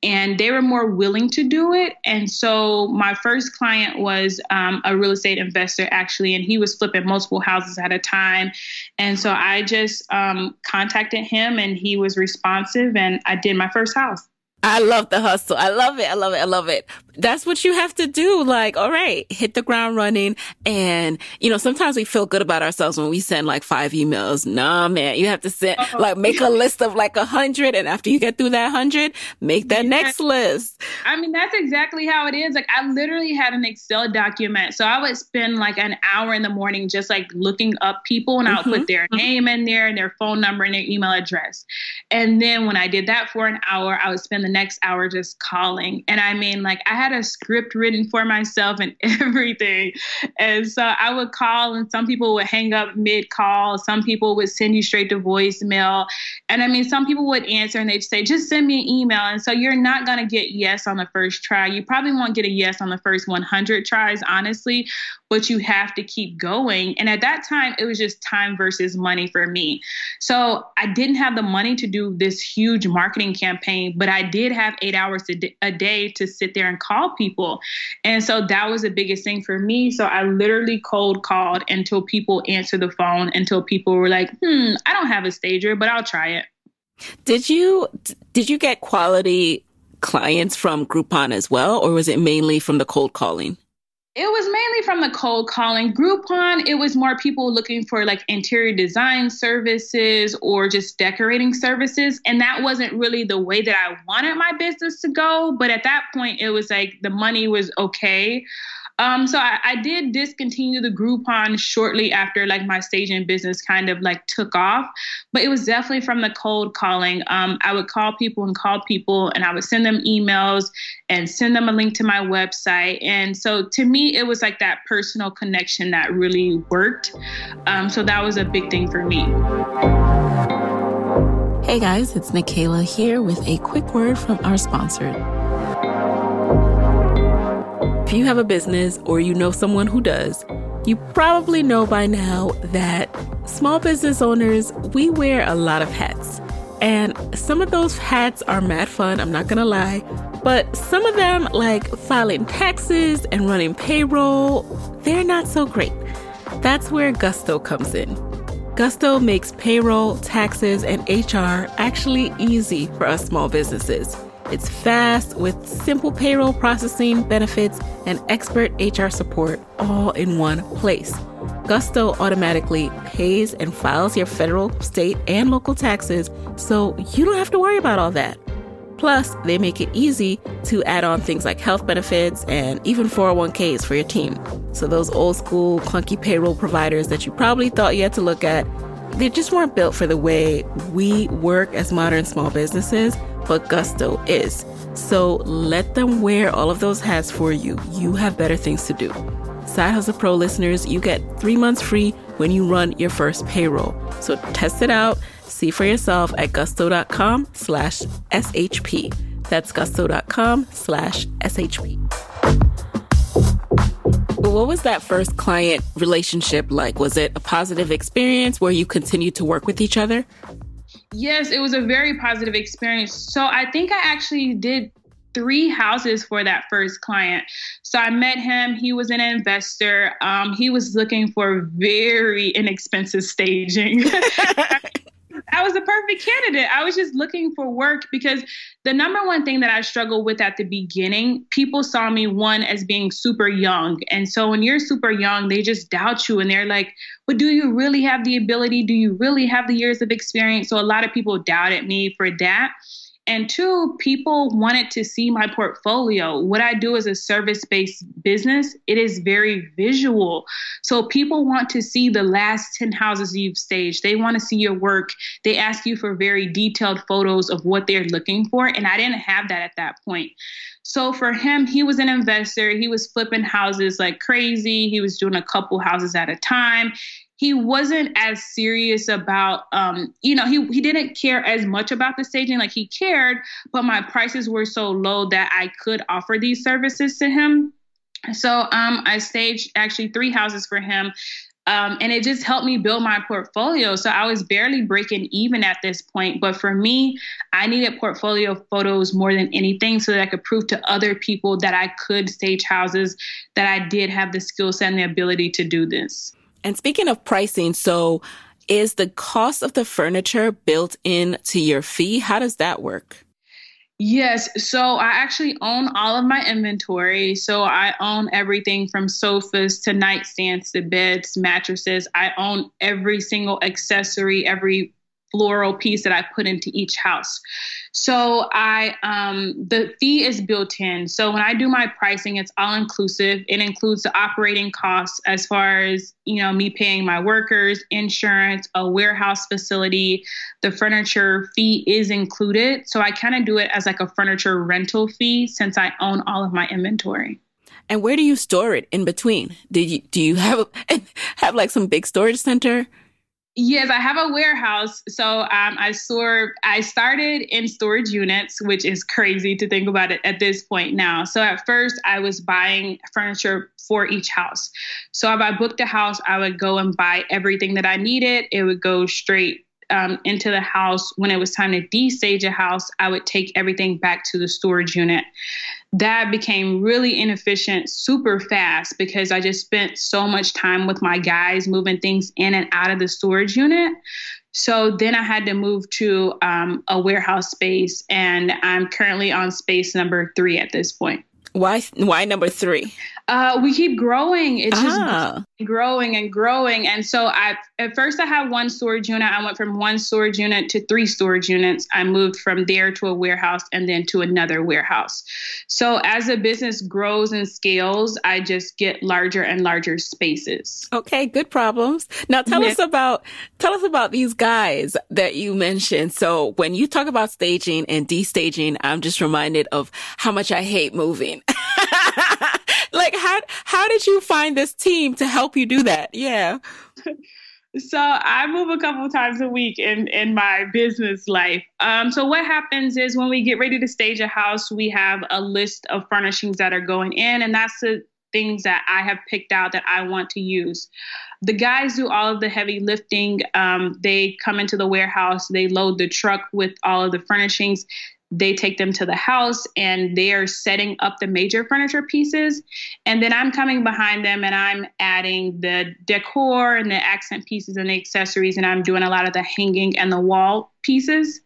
[SPEAKER 1] and they were more willing to do it. And so my first client was um, a real estate investor, actually, and he was flipping multiple houses at a time. And so I just um, contacted him, and he was responsive, and I did my first house.
[SPEAKER 2] I love the hustle. I love it. I love it. I love it. That's what you have to do. Like, all right, hit the ground running. And, you know, sometimes we feel good about ourselves when we send like five emails. Nah, man, you have to send, uh-huh. like, make a list of like a hundred. And after you get through that hundred, make that yeah. next list.
[SPEAKER 1] I mean, that's exactly how it is. Like, I literally had an Excel document. So I would spend like an hour in the morning just like looking up people and I would mm-hmm. put their mm-hmm. name in there and their phone number and their email address. And then when I did that for an hour, I would spend the next hour just calling. And I mean, like, I had a script written for myself and everything. And so I would call, and some people would hang up mid call. Some people would send you straight to voicemail. And I mean, some people would answer and they'd say, just send me an email. And so you're not going to get yes on the first try. You probably won't get a yes on the first 100 tries, honestly, but you have to keep going. And at that time, it was just time versus money for me. So I didn't have the money to do this huge marketing campaign, but I did have eight hours a day to sit there and call people. And so that was the biggest thing for me. So I literally cold called until people answered the phone, until people were like, hmm, I don't have a stager, but I'll try it.
[SPEAKER 2] Did you did you get quality clients from Groupon as well, or was it mainly from the cold calling?
[SPEAKER 1] It was mainly from the cold calling. Groupon, it was more people looking for like interior design services or just decorating services. And that wasn't really the way that I wanted my business to go. But at that point, it was like the money was okay. Um, so I, I, did discontinue the Groupon shortly after like my staging business kind of like took off, but it was definitely from the cold calling. Um, I would call people and call people, and I would send them emails and send them a link to my website. And so to me, it was like that personal connection that really worked. Um, so that was a big thing for me.
[SPEAKER 2] Hey guys, it's Nicaila here with a quick word from our sponsor. If you have a business or you know someone who does, you probably know by now that small business owners, we wear a lot of hats. And some of those hats are mad fun, I'm not gonna lie. But some of them, like filing taxes and running payroll, they're not so great. That's where Gusto comes in. Gusto makes payroll, taxes, and HR actually easy for us small businesses. It's fast with simple payroll processing, benefits, and expert HR support all in one place. Gusto automatically pays and files your federal, state, and local taxes, so you don't have to worry about all that. Plus, they make it easy to add on things like health benefits and even 401ks for your team. So, those old school, clunky payroll providers that you probably thought you had to look at, they just weren't built for the way we work as modern small businesses but Gusto is. So let them wear all of those hats for you. You have better things to do. Side Hustle Pro listeners, you get three months free when you run your first payroll. So test it out, see for yourself at gusto.com slash SHP. That's gusto.com slash SHP. What was that first client relationship like? Was it a positive experience where you continued to work with each other?
[SPEAKER 1] Yes, it was a very positive experience. So I think I actually did three houses for that first client. So I met him. He was an investor. Um, he was looking for very inexpensive staging. I was the perfect candidate. I was just looking for work because the number one thing that I struggled with at the beginning, people saw me one as being super young. And so when you're super young, they just doubt you and they're like, but do you really have the ability? Do you really have the years of experience? So a lot of people doubted me for that. And two, people wanted to see my portfolio. What I do is a service based business, it is very visual. So people want to see the last 10 houses you've staged. They want to see your work. They ask you for very detailed photos of what they're looking for. And I didn't have that at that point. So for him, he was an investor. He was flipping houses like crazy. He was doing a couple houses at a time he wasn't as serious about um, you know he, he didn't care as much about the staging like he cared but my prices were so low that i could offer these services to him so um, i staged actually three houses for him um, and it just helped me build my portfolio. So I was barely breaking even at this point. But for me, I needed portfolio photos more than anything so that I could prove to other people that I could stage houses, that I did have the skill set and the ability to do this.
[SPEAKER 2] And speaking of pricing, so is the cost of the furniture built into your fee? How does that work?
[SPEAKER 1] Yes. So I actually own all of my inventory. So I own everything from sofas to nightstands to beds, mattresses. I own every single accessory, every floral piece that I put into each house. So I um, the fee is built in. So when I do my pricing, it's all inclusive. It includes the operating costs as far as you know me paying my workers, insurance, a warehouse facility. The furniture fee is included. So I kind of do it as like a furniture rental fee since I own all of my inventory.
[SPEAKER 2] And where do you store it in between? Do you do you have have like some big storage center?
[SPEAKER 1] Yes, I have a warehouse. So um, I store. I started in storage units, which is crazy to think about it at this point now. So at first, I was buying furniture for each house. So if I booked a house, I would go and buy everything that I needed. It would go straight um, into the house. When it was time to destage a house, I would take everything back to the storage unit that became really inefficient super fast because I just spent so much time with my guys moving things in and out of the storage unit. So then I had to move to um, a warehouse space, and I'm currently on space number three at this point.
[SPEAKER 2] Why? Why number three?
[SPEAKER 1] Uh, we keep growing. It's ah. just growing and growing. And so I at first I had one storage unit. I went from one storage unit to three storage units. I moved from there to a warehouse and then to another warehouse. So as a business grows and scales, I just get larger and larger spaces.
[SPEAKER 2] Okay, good problems. Now tell yeah. us about tell us about these guys that you mentioned. So when you talk about staging and destaging, I'm just reminded of how much I hate moving. like how how did you find this team to help you do that? Yeah.
[SPEAKER 1] So I move a couple times a week in in my business life. Um, so what happens is when we get ready to stage a house, we have a list of furnishings that are going in, and that's the things that I have picked out that I want to use. The guys do all of the heavy lifting. Um, they come into the warehouse, they load the truck with all of the furnishings they take them to the house and they are setting up the major furniture pieces. And then I'm coming behind them and I'm adding the decor and the accent pieces and the accessories, and I'm doing a lot of the hanging and the wall pieces.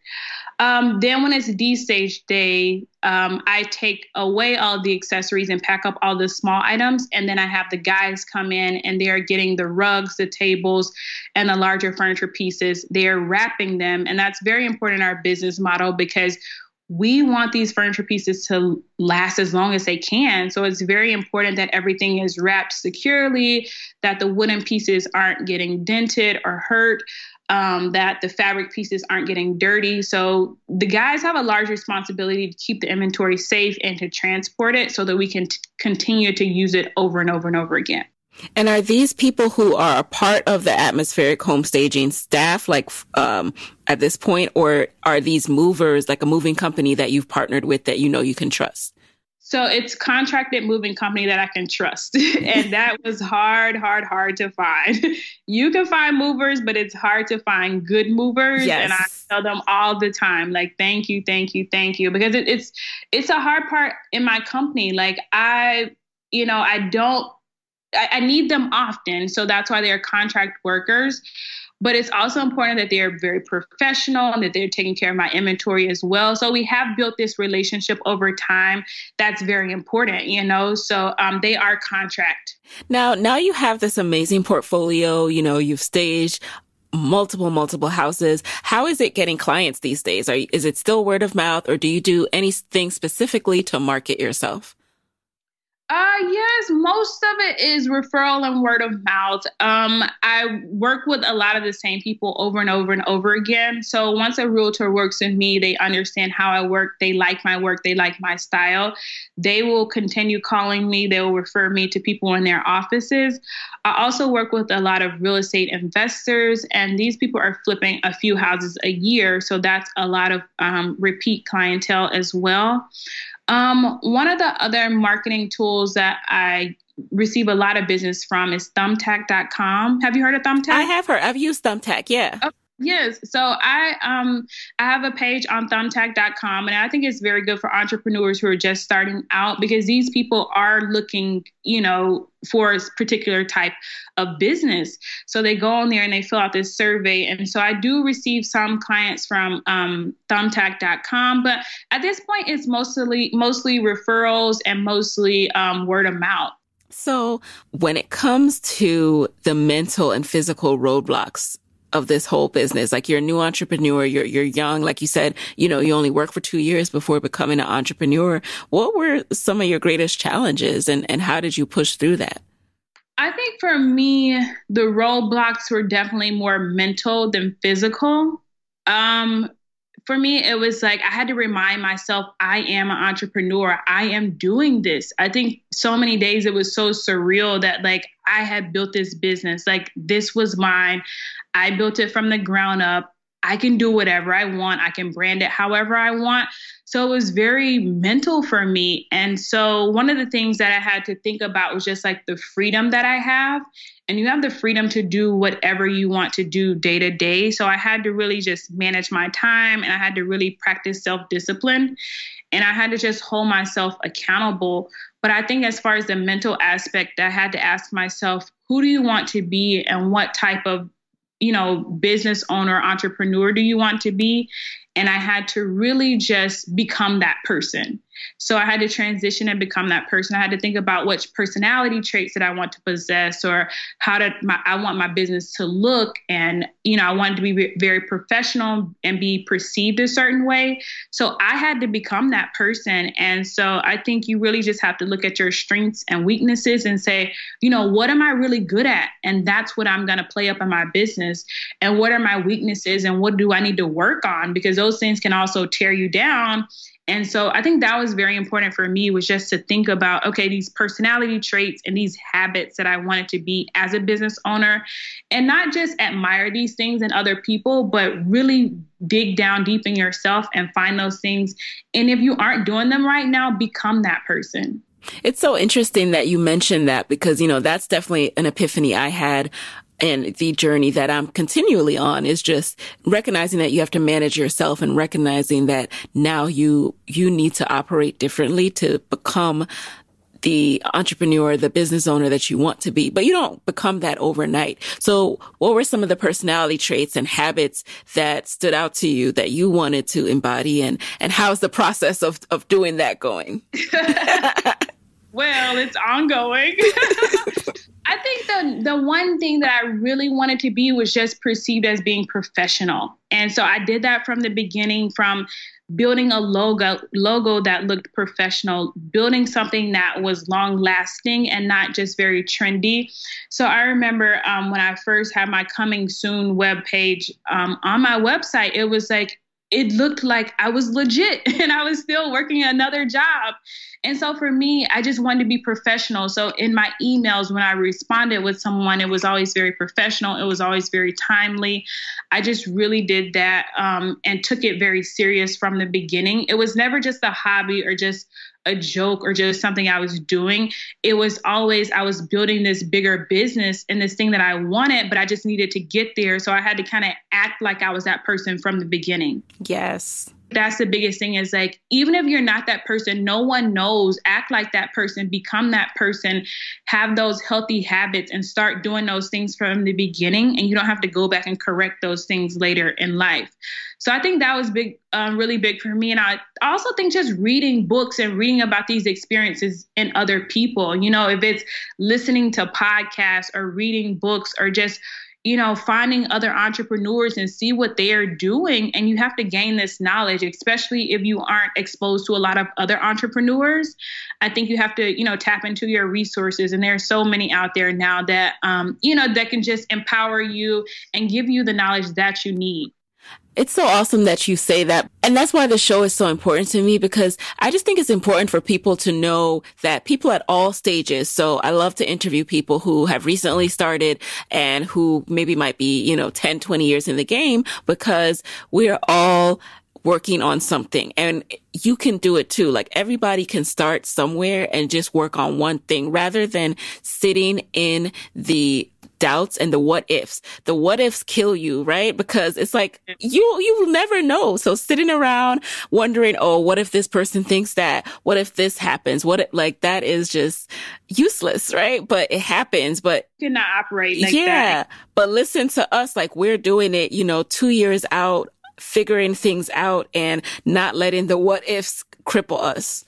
[SPEAKER 1] Um, then when it's destage day, um, I take away all the accessories and pack up all the small items, and then I have the guys come in and they are getting the rugs, the tables, and the larger furniture pieces. They are wrapping them, and that's very important in our business model because we want these furniture pieces to last as long as they can. So it's very important that everything is wrapped securely, that the wooden pieces aren't getting dented or hurt, um, that the fabric pieces aren't getting dirty. So the guys have a large responsibility to keep the inventory safe and to transport it so that we can t- continue to use it over and over and over again.
[SPEAKER 2] And are these people who are a part of the atmospheric home staging staff, like um, at this point, or are these movers like a moving company that you've partnered with that you know you can trust?
[SPEAKER 1] So it's contracted moving company that I can trust. and that was hard, hard, hard to find. you can find movers, but it's hard to find good movers. Yes. And I tell them all the time, like, thank you, thank you, thank you. Because it, it's it's a hard part in my company. Like I, you know, I don't I, I need them often. So that's why they're contract workers. But it's also important that they're very professional and that they're taking care of my inventory as well. So we have built this relationship over time. That's very important, you know. So um, they are contract.
[SPEAKER 2] Now, now you have this amazing portfolio. You know, you've staged multiple multiple houses how is it getting clients these days Are, is it still word of mouth or do you do anything specifically to market yourself
[SPEAKER 1] uh yes, most of it is referral and word of mouth. Um, I work with a lot of the same people over and over and over again. So once a realtor works with me, they understand how I work, they like my work, they like my style. They will continue calling me, they will refer me to people in their offices. I also work with a lot of real estate investors, and these people are flipping a few houses a year. So that's a lot of um, repeat clientele as well. Um, one of the other marketing tools that I receive a lot of business from is thumbtack.com. Have you heard of Thumbtack? I
[SPEAKER 2] have heard. I've used Thumbtack, yeah.
[SPEAKER 1] Okay. Yes. So I um I have a page on thumbtack.com and I think it's very good for entrepreneurs who are just starting out because these people are looking, you know, for a particular type of business. So they go on there and they fill out this survey. And so I do receive some clients from um, thumbtack.com, but at this point it's mostly mostly referrals and mostly um, word of mouth.
[SPEAKER 2] So when it comes to the mental and physical roadblocks of this whole business? Like you're a new entrepreneur, you're, you're young. Like you said, you know, you only work for two years before becoming an entrepreneur. What were some of your greatest challenges and, and how did you push through that?
[SPEAKER 1] I think for me, the roadblocks were definitely more mental than physical. Um, for me, it was like I had to remind myself I am an entrepreneur. I am doing this. I think so many days it was so surreal that like I had built this business. Like this was mine. I built it from the ground up. I can do whatever I want. I can brand it however I want. So it was very mental for me. And so one of the things that I had to think about was just like the freedom that I have. And you have the freedom to do whatever you want to do day to day. So I had to really just manage my time and I had to really practice self discipline. And I had to just hold myself accountable. But I think, as far as the mental aspect, I had to ask myself, who do you want to be and what type of you know business owner entrepreneur do you want to be and I had to really just become that person. So I had to transition and become that person. I had to think about which personality traits that I want to possess or how to my, I want my business to look and you know I wanted to be very professional and be perceived a certain way. So I had to become that person and so I think you really just have to look at your strengths and weaknesses and say, you know, what am I really good at? And that's what I'm going to play up in my business and what are my weaknesses and what do I need to work on because things can also tear you down and so I think that was very important for me was just to think about okay these personality traits and these habits that I wanted to be as a business owner and not just admire these things in other people but really dig down deep in yourself and find those things and if you aren't doing them right now become that person.
[SPEAKER 2] It's so interesting that you mentioned that because, you know, that's definitely an epiphany I had and the journey that I'm continually on is just recognizing that you have to manage yourself and recognizing that now you, you need to operate differently to become the entrepreneur, the business owner that you want to be, but you don't become that overnight. So what were some of the personality traits and habits that stood out to you that you wanted to embody and, and how's the process of, of doing that going?
[SPEAKER 1] well, it's ongoing. I think the the one thing that I really wanted to be was just perceived as being professional. And so I did that from the beginning from building a logo logo that looked professional, building something that was long lasting and not just very trendy. So I remember um, when I first had my coming soon web page um, on my website, it was like it looked like I was legit and I was still working another job. And so for me, I just wanted to be professional. So in my emails, when I responded with someone, it was always very professional. It was always very timely. I just really did that um, and took it very serious from the beginning. It was never just a hobby or just a joke or just something I was doing. It was always I was building this bigger business and this thing that I wanted, but I just needed to get there. So I had to kind of act like I was that person from the beginning.
[SPEAKER 2] Yes
[SPEAKER 1] that's the biggest thing is like even if you're not that person no one knows act like that person become that person have those healthy habits and start doing those things from the beginning and you don't have to go back and correct those things later in life. So i think that was big um, really big for me and i also think just reading books and reading about these experiences in other people you know if it's listening to podcasts or reading books or just you know, finding other entrepreneurs and see what they are doing. And you have to gain this knowledge, especially if you aren't exposed to a lot of other entrepreneurs. I think you have to, you know, tap into your resources. And there are so many out there now that, um, you know, that can just empower you and give you the knowledge that you need.
[SPEAKER 2] It's so awesome that you say that. And that's why the show is so important to me because I just think it's important for people to know that people at all stages. So I love to interview people who have recently started and who maybe might be, you know, 10, 20 years in the game because we're all working on something and you can do it too. Like everybody can start somewhere and just work on one thing rather than sitting in the doubts and the what ifs. The what ifs kill you, right? Because it's like you you will never know. So sitting around wondering, oh, what if this person thinks that? What if this happens? What if, like that is just useless, right? But it happens. But
[SPEAKER 1] you cannot operate like
[SPEAKER 2] yeah,
[SPEAKER 1] that.
[SPEAKER 2] But listen to us, like we're doing it, you know, two years out, figuring things out and not letting the what ifs cripple us.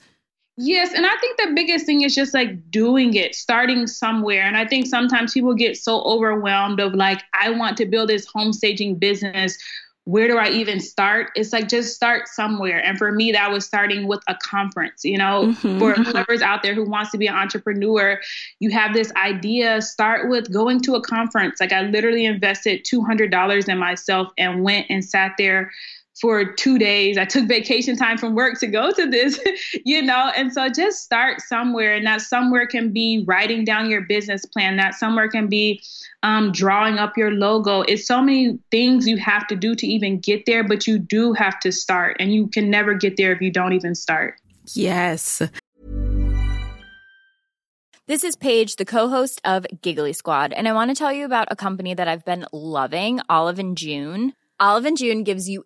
[SPEAKER 1] Yes, and I think the biggest thing is just like doing it, starting somewhere. And I think sometimes people get so overwhelmed of like, I want to build this home staging business. Where do I even start? It's like just start somewhere. And for me, that was starting with a conference. You know, mm-hmm. for whoever's out there who wants to be an entrepreneur, you have this idea, start with going to a conference. Like I literally invested $200 in myself and went and sat there for two days. I took vacation time from work to go to this, you know, and so just start somewhere. And that somewhere can be writing down your business plan, that somewhere can be um, drawing up your logo. It's so many things you have to do to even get there, but you do have to start, and you can never get there if you don't even start.
[SPEAKER 2] Yes.
[SPEAKER 3] This is Paige, the co-host of Giggly Squad, and I want to tell you about a company that I've been loving, Olive and June. Olive and June gives you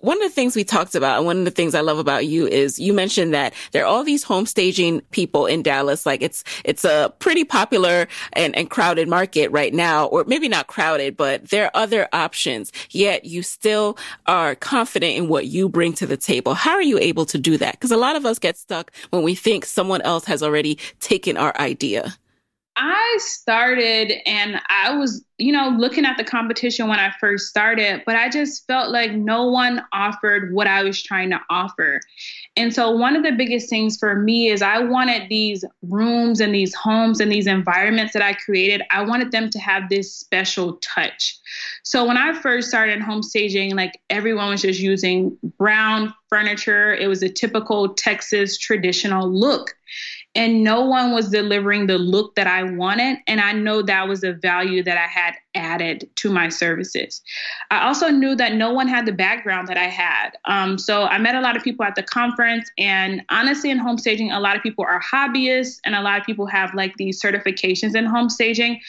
[SPEAKER 2] one of the things we talked about and one of the things I love about you is you mentioned that there are all these home staging people in Dallas. Like it's, it's a pretty popular and, and crowded market right now, or maybe not crowded, but there are other options. Yet you still are confident in what you bring to the table. How are you able to do that? Because a lot of us get stuck when we think someone else has already taken our idea.
[SPEAKER 1] I started and I was, you know, looking at the competition when I first started, but I just felt like no one offered what I was trying to offer. And so, one of the biggest things for me is I wanted these rooms and these homes and these environments that I created, I wanted them to have this special touch. So, when I first started home staging, like everyone was just using brown furniture, it was a typical Texas traditional look and no one was delivering the look that I wanted. And I know that was a value that I had added to my services. I also knew that no one had the background that I had. Um, so I met a lot of people at the conference, and honestly, in home staging, a lot of people are hobbyists, and a lot of people have like these certifications in home staging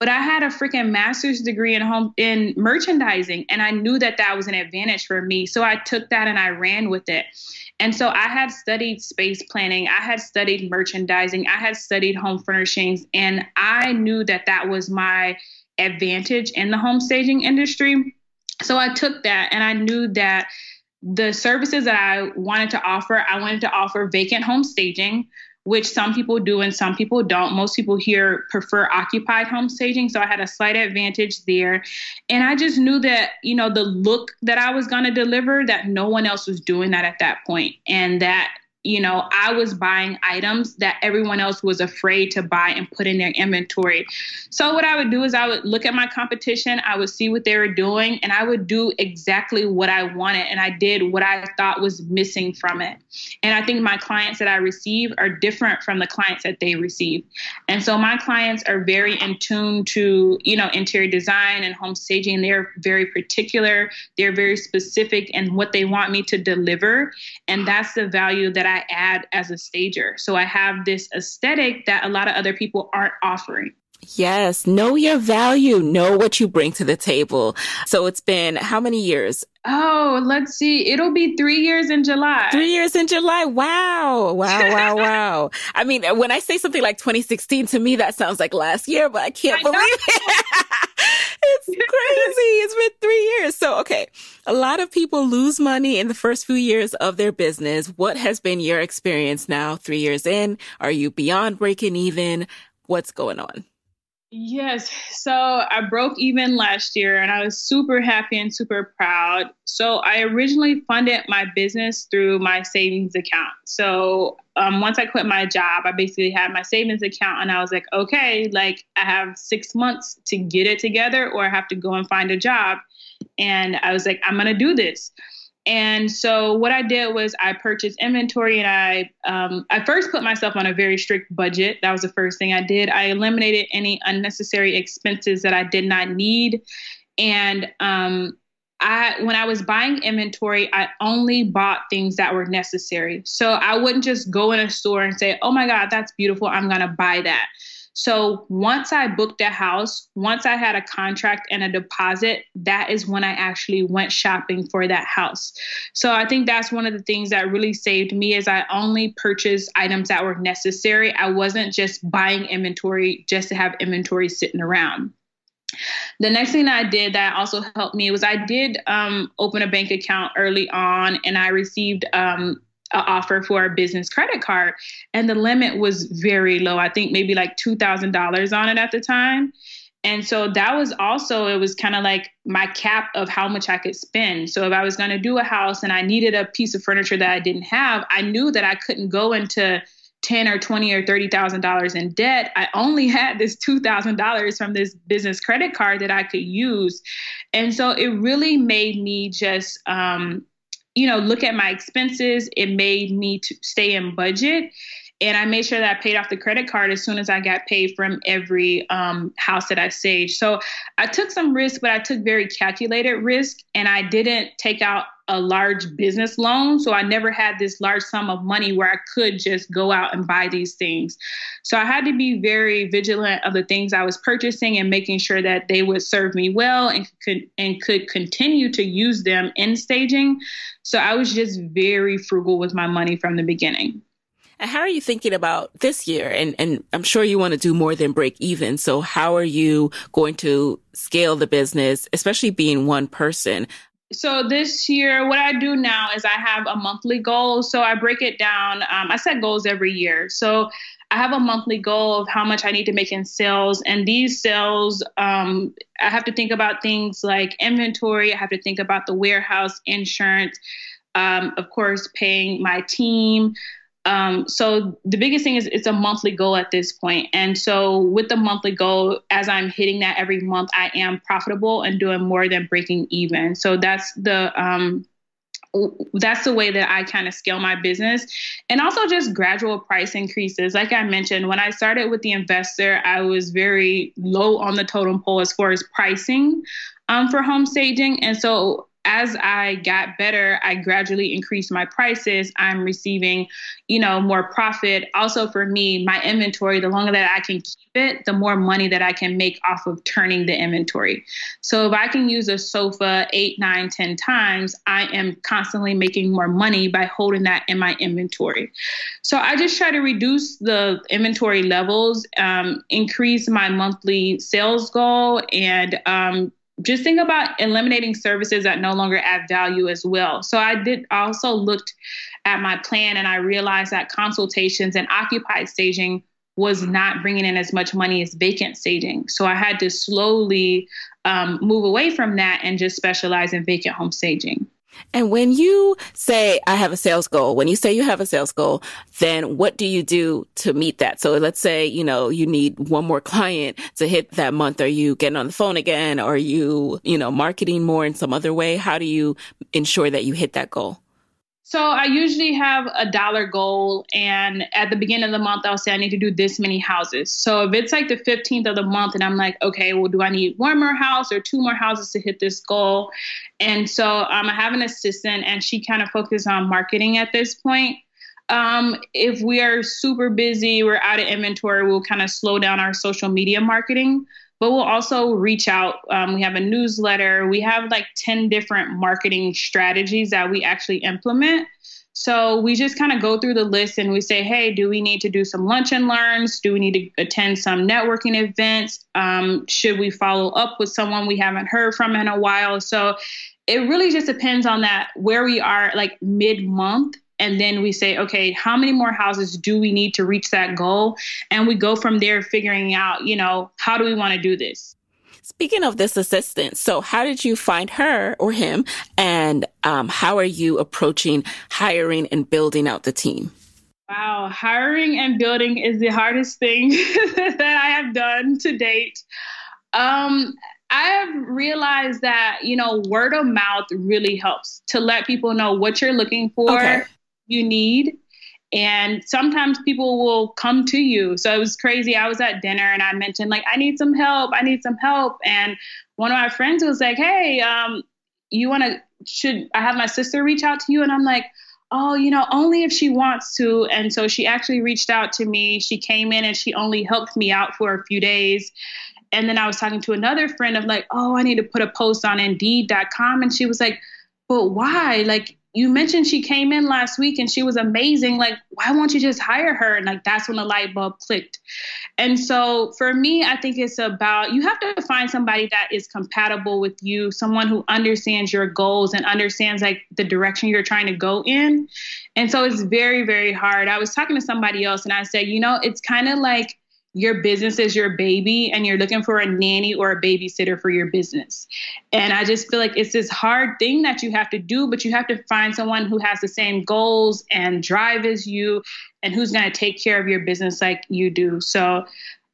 [SPEAKER 1] but I had a freaking master's degree in home in merchandising and I knew that that was an advantage for me so I took that and I ran with it and so I had studied space planning, I had studied merchandising, I had studied home furnishings, and I knew that that was my advantage in the home staging industry. So I took that and I knew that the services that I wanted to offer, I wanted to offer vacant home staging, which some people do and some people don't. Most people here prefer occupied home staging. So I had a slight advantage there. And I just knew that, you know, the look that I was going to deliver, that no one else was doing that at that point, And that you know, I was buying items that everyone else was afraid to buy and put in their inventory. So, what I would do is I would look at my competition, I would see what they were doing, and I would do exactly what I wanted. And I did what I thought was missing from it. And I think my clients that I receive are different from the clients that they receive. And so, my clients are very in tune to, you know, interior design and home staging. They're very particular, they're very specific in what they want me to deliver. And that's the value that I add as a stager. So I have this aesthetic that a lot of other people aren't offering.
[SPEAKER 2] Yes, know your value, know what you bring to the table. So it's been how many years?
[SPEAKER 1] Oh, let's see. It'll be three years in July.
[SPEAKER 2] Three years in July. Wow. Wow. Wow. wow. I mean, when I say something like 2016, to me, that sounds like last year, but I can't I believe it. it's crazy. It's been three years. So, okay. A lot of people lose money in the first few years of their business. What has been your experience now, three years in? Are you beyond breaking even? What's going on?
[SPEAKER 1] Yes. So I broke even last year and I was super happy and super proud. So I originally funded my business through my savings account. So um, once I quit my job, I basically had my savings account and I was like, okay, like I have six months to get it together or I have to go and find a job. And I was like, I'm going to do this. And so what I did was I purchased inventory and I um, I first put myself on a very strict budget. That was the first thing I did. I eliminated any unnecessary expenses that I did not need. And um, I when I was buying inventory, I only bought things that were necessary. So I wouldn't just go in a store and say, "Oh my God, that's beautiful. I'm gonna buy that." So once I booked a house, once I had a contract and a deposit, that is when I actually went shopping for that house. So I think that's one of the things that really saved me is I only purchased items that were necessary. I wasn't just buying inventory just to have inventory sitting around. The next thing I did that also helped me was I did um, open a bank account early on and I received um, offer for a business credit card and the limit was very low. I think maybe like $2000 on it at the time. And so that was also it was kind of like my cap of how much i could spend. So if i was going to do a house and i needed a piece of furniture that i didn't have i knew that i couldn't go into 10 or 20 or 30,000 dollars in debt. I only had this $2,000 from this business credit card that i could use. And so it really made me just um, you know, look at my expenses. It made me to stay in budget. And I made sure that I paid off the credit card as soon as I got paid from every um, house that I staged. So I took some risk, but I took very calculated risk. And I didn't take out a large business loan. So I never had this large sum of money where I could just go out and buy these things. So I had to be very vigilant of the things I was purchasing and making sure that they would serve me well and could and could continue to use them in staging. So I was just very frugal with my money from the beginning.
[SPEAKER 2] How are you thinking about this year? And, and I'm sure you want to do more than break even. So how are you going to scale the business, especially being one person?
[SPEAKER 1] so this year what i do now is i have a monthly goal so i break it down um, i set goals every year so i have a monthly goal of how much i need to make in sales and these sales um, i have to think about things like inventory i have to think about the warehouse insurance um, of course paying my team um, so the biggest thing is it's a monthly goal at this point. And so with the monthly goal, as I'm hitting that every month, I am profitable and doing more than breaking even. So that's the um, that's the way that I kind of scale my business. And also just gradual price increases. Like I mentioned, when I started with the investor, I was very low on the totem pole as far as pricing um, for home staging. And so as I got better, I gradually increased my prices. I'm receiving, you know, more profit. Also for me, my inventory, the longer that I can keep it, the more money that I can make off of turning the inventory. So if I can use a sofa eight, nine, ten times, I am constantly making more money by holding that in my inventory. So I just try to reduce the inventory levels, um, increase my monthly sales goal, and um, just think about eliminating services that no longer add value as well. So I did also looked at my plan and I realized that consultations and occupied staging was not bringing in as much money as vacant staging. So I had to slowly um, move away from that and just specialize in vacant home staging.
[SPEAKER 2] And when you say, I have a sales goal, when you say you have a sales goal, then what do you do to meet that? So let's say, you know, you need one more client to hit that month. Are you getting on the phone again? Are you, you know, marketing more in some other way? How do you ensure that you hit that goal?
[SPEAKER 1] So I usually have a dollar goal, and at the beginning of the month, I'll say I need to do this many houses. So if it's like the 15th of the month, and I'm like, okay, well, do I need one more house or two more houses to hit this goal? And so um, I have an assistant, and she kind of focuses on marketing at this point. Um, if we are super busy, we're out of inventory, we'll kind of slow down our social media marketing but we'll also reach out. Um, we have a newsletter. We have like 10 different marketing strategies that we actually implement. So we just kind of go through the list and we say, hey, do we need to do some lunch and learns? Do we need to attend some networking events? Um, should we follow up with someone we haven't heard from in a while? So it really just depends on that where we are like mid month and then we say okay how many more houses do we need to reach that goal and we go from there figuring out you know how do we want to do this
[SPEAKER 2] Speaking of this assistant, so how did you find her or him, and um, how are you approaching hiring and building out the team?
[SPEAKER 1] Wow, hiring and building is the hardest thing that I have done to date. Um, I have realized that you know word of mouth really helps to let people know what you're looking for, okay you need. And sometimes people will come to you. So it was crazy. I was at dinner and I mentioned, like, I need some help. I need some help. And one of my friends was like, Hey, um, you want to, should I have my sister reach out to you? And I'm like, oh, you know, only if she wants to. And so she actually reached out to me. She came in and she only helped me out for a few days. And then I was talking to another friend of like, oh, I need to put a post on Indeed.com. And she was like, but why? Like, you mentioned she came in last week and she was amazing. Like, why won't you just hire her? And like, that's when the light bulb clicked. And so for me, I think it's about you have to find somebody that is compatible with you, someone who understands your goals and understands like the direction you're trying to go in. And so it's very, very hard. I was talking to somebody else and I said, you know, it's kind of like, your business is your baby and you're looking for a nanny or a babysitter for your business. And I just feel like it's this hard thing that you have to do, but you have to find someone who has the same goals and drive as you and who's going to take care of your business like you do. So,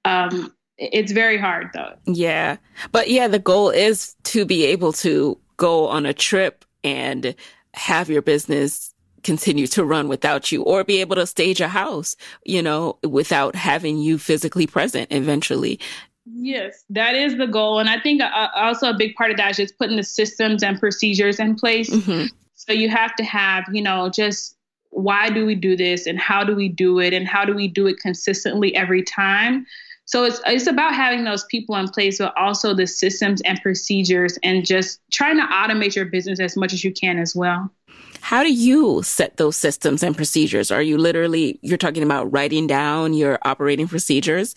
[SPEAKER 1] um, it's very hard though.
[SPEAKER 2] Yeah. But yeah, the goal is to be able to go on a trip and have your business continue to run without you or be able to stage a house, you know, without having you physically present eventually.
[SPEAKER 1] Yes, that is the goal. And I think uh, also a big part of that is just putting the systems and procedures in place. Mm-hmm. So you have to have, you know, just why do we do this and how do we do it and how do we do it consistently every time? So it's it's about having those people in place, but also the systems and procedures and just trying to automate your business as much as you can as well.
[SPEAKER 2] How do you set those systems and procedures? Are you literally, you're talking about writing down your operating procedures?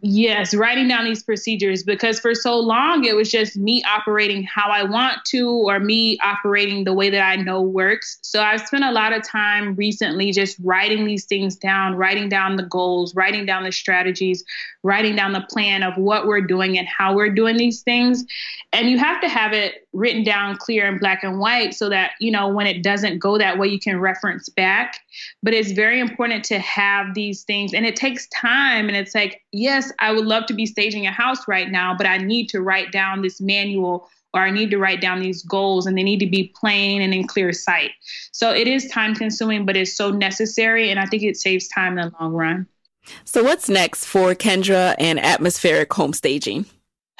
[SPEAKER 1] Yes, writing down these procedures because for so long it was just me operating how I want to or me operating the way that I know works. So I've spent a lot of time recently just writing these things down, writing down the goals, writing down the strategies, writing down the plan of what we're doing and how we're doing these things. And you have to have it written down clear in black and white so that, you know, when it doesn't go that way, you can reference back. But it's very important to have these things and it takes time. And it's like, yes, I would love to be staging a house right now, but I need to write down this manual or I need to write down these goals and they need to be plain and in clear sight. So it is time consuming, but it's so necessary. And I think it saves time in the long run.
[SPEAKER 2] So, what's next for Kyndra and atmospheric home staging?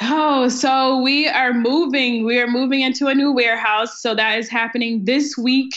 [SPEAKER 1] Oh, so we are moving. We are moving into a new warehouse. So that is happening this week.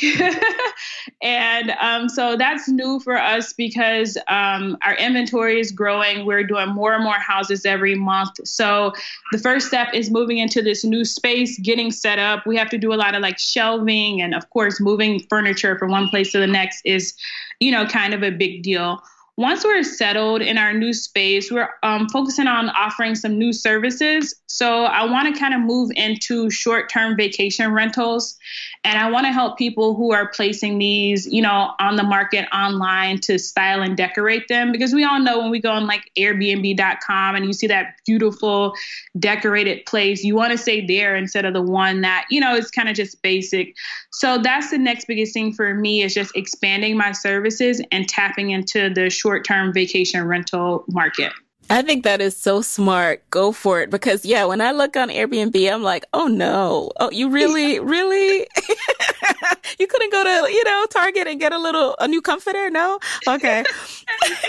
[SPEAKER 1] and um, so that's new for us because um, our inventory is growing. We're doing more and more houses every month. So the first step is moving into this new space, getting set up. We have to do a lot of like shelving and, of course, moving furniture from one place to the next is, you know, kind of a big deal once we're settled in our new space, we're um, focusing on offering some new services. So I want to kind of move into short term vacation rentals. And I want to help people who are placing these, you know, on the market online to style and decorate them. Because we all know when we go on like Airbnb.com and you see that beautiful decorated place, you want to stay there instead of the one that, you know, is kind of just basic. So that's the next biggest thing for me is just expanding my services and tapping into the short term vacation rental market.
[SPEAKER 2] I think that is so smart. Go for it. Because yeah, when I look on Airbnb, I'm like, oh no. Oh, you really, really? you couldn't go to, you know, Target and get a little, a new comforter? No? Okay.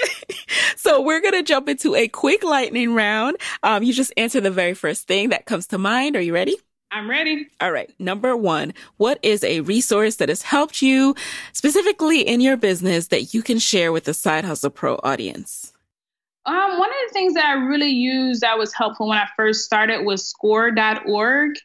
[SPEAKER 2] so we're going to jump into a quick lightning round. Um, you just answer the very first thing that comes to mind. Are you ready?
[SPEAKER 1] I'm ready.
[SPEAKER 2] All right. Number one, what is a resource that has helped you specifically in your business that you can share with the Side Hustle Pro audience?
[SPEAKER 1] Um, one of the things that I really used that was helpful when I first started was score.org.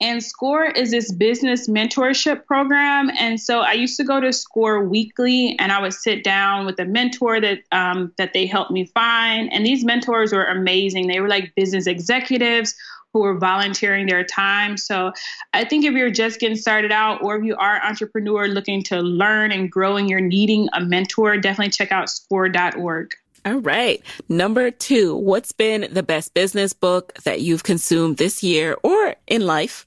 [SPEAKER 1] And SCORE is this business mentorship program. And so I used to go to SCORE weekly and I would sit down with a mentor that um, that they helped me find. And these mentors were amazing. They were like business executives who were volunteering their time. So I think if you're just getting started out or if you are an entrepreneur looking to learn and grow and you're needing a mentor, definitely check out score.org.
[SPEAKER 2] All right. Number two, what's been the best business book that you've consumed this year or in life?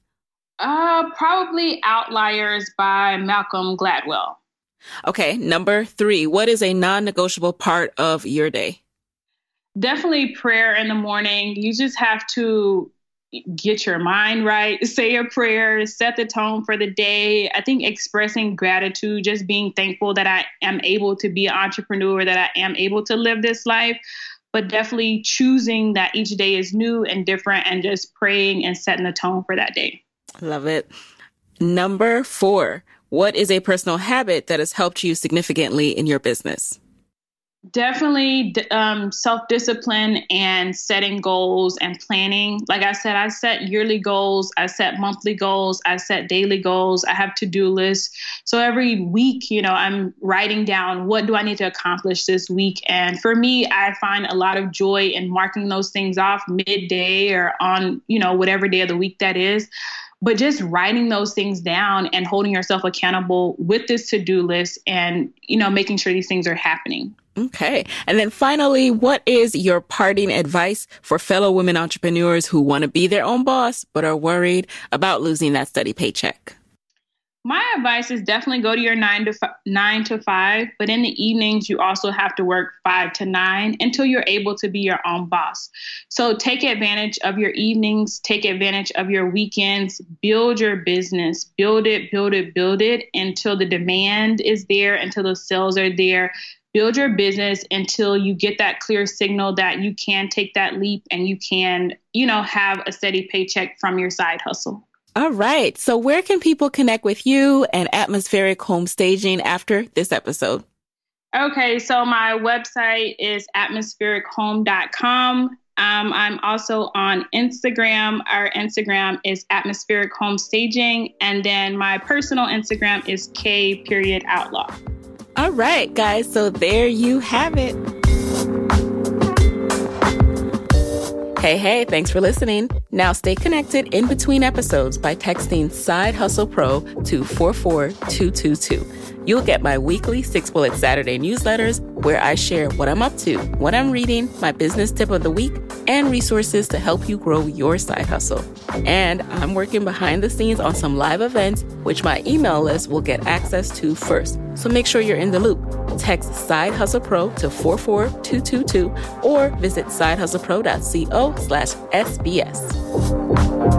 [SPEAKER 1] Uh, probably Outliers by Malcolm Gladwell.
[SPEAKER 2] Okay. Number three, what is a non negotiable part of your day?
[SPEAKER 1] Definitely prayer in the morning. You just have to get your mind right, say a prayer, set the tone for the day. I think expressing gratitude, just being thankful that I am able to be an entrepreneur, that I am able to live this life, but definitely choosing that each day is new and different and just praying and setting the tone for that day.
[SPEAKER 2] Love it. Number four, what is a personal habit that has helped you significantly in your business?
[SPEAKER 1] Definitely um, self discipline and setting goals and planning. Like I said, I set yearly goals, I set monthly goals, I set daily goals, I have to do lists. So every week, you know, I'm writing down what do I need to accomplish this week. And for me, I find a lot of joy in marking those things off midday or on, you know, whatever day of the week that is but just writing those things down and holding yourself accountable with this to-do list and you know making sure these things are happening
[SPEAKER 2] Okay. And then finally, what is your parting advice for fellow women entrepreneurs who want to be their own boss, but are worried about losing that steady paycheck?
[SPEAKER 1] My advice is definitely go to your nine to f- nine to five, but in the evenings you also have to work five to nine until you're able to be your own boss. So take advantage of your evenings, take advantage of your weekends, build your business, build it, build it, build it until the demand is there, until the sales are there, build your business until you get that clear signal that you can take that leap and you can, you know, have a steady paycheck from your side hustle.
[SPEAKER 2] All right. So where can people connect with you and atmospheric home staging after this episode?
[SPEAKER 1] Okay, so my website is atmospherichome.com. Um, I'm also on Instagram. Our Instagram is atmospheric home staging, and then my personal Instagram is K period outlaw.
[SPEAKER 2] All right, guys. So there you have it. Hey, hey, thanks for listening. Now stay connected in between episodes by texting Side Hustle Pro to 44222. You'll get my weekly Six Bullet Saturday newsletters where I share what I'm up to, what I'm reading, my business tip of the week, and resources to help you grow your side hustle. And I'm working behind the scenes on some live events, which my email list will get access to first. So make sure you're in the loop. Text Side Hustle Pro to 44222 or visit sidehustlepro.co slash SBS.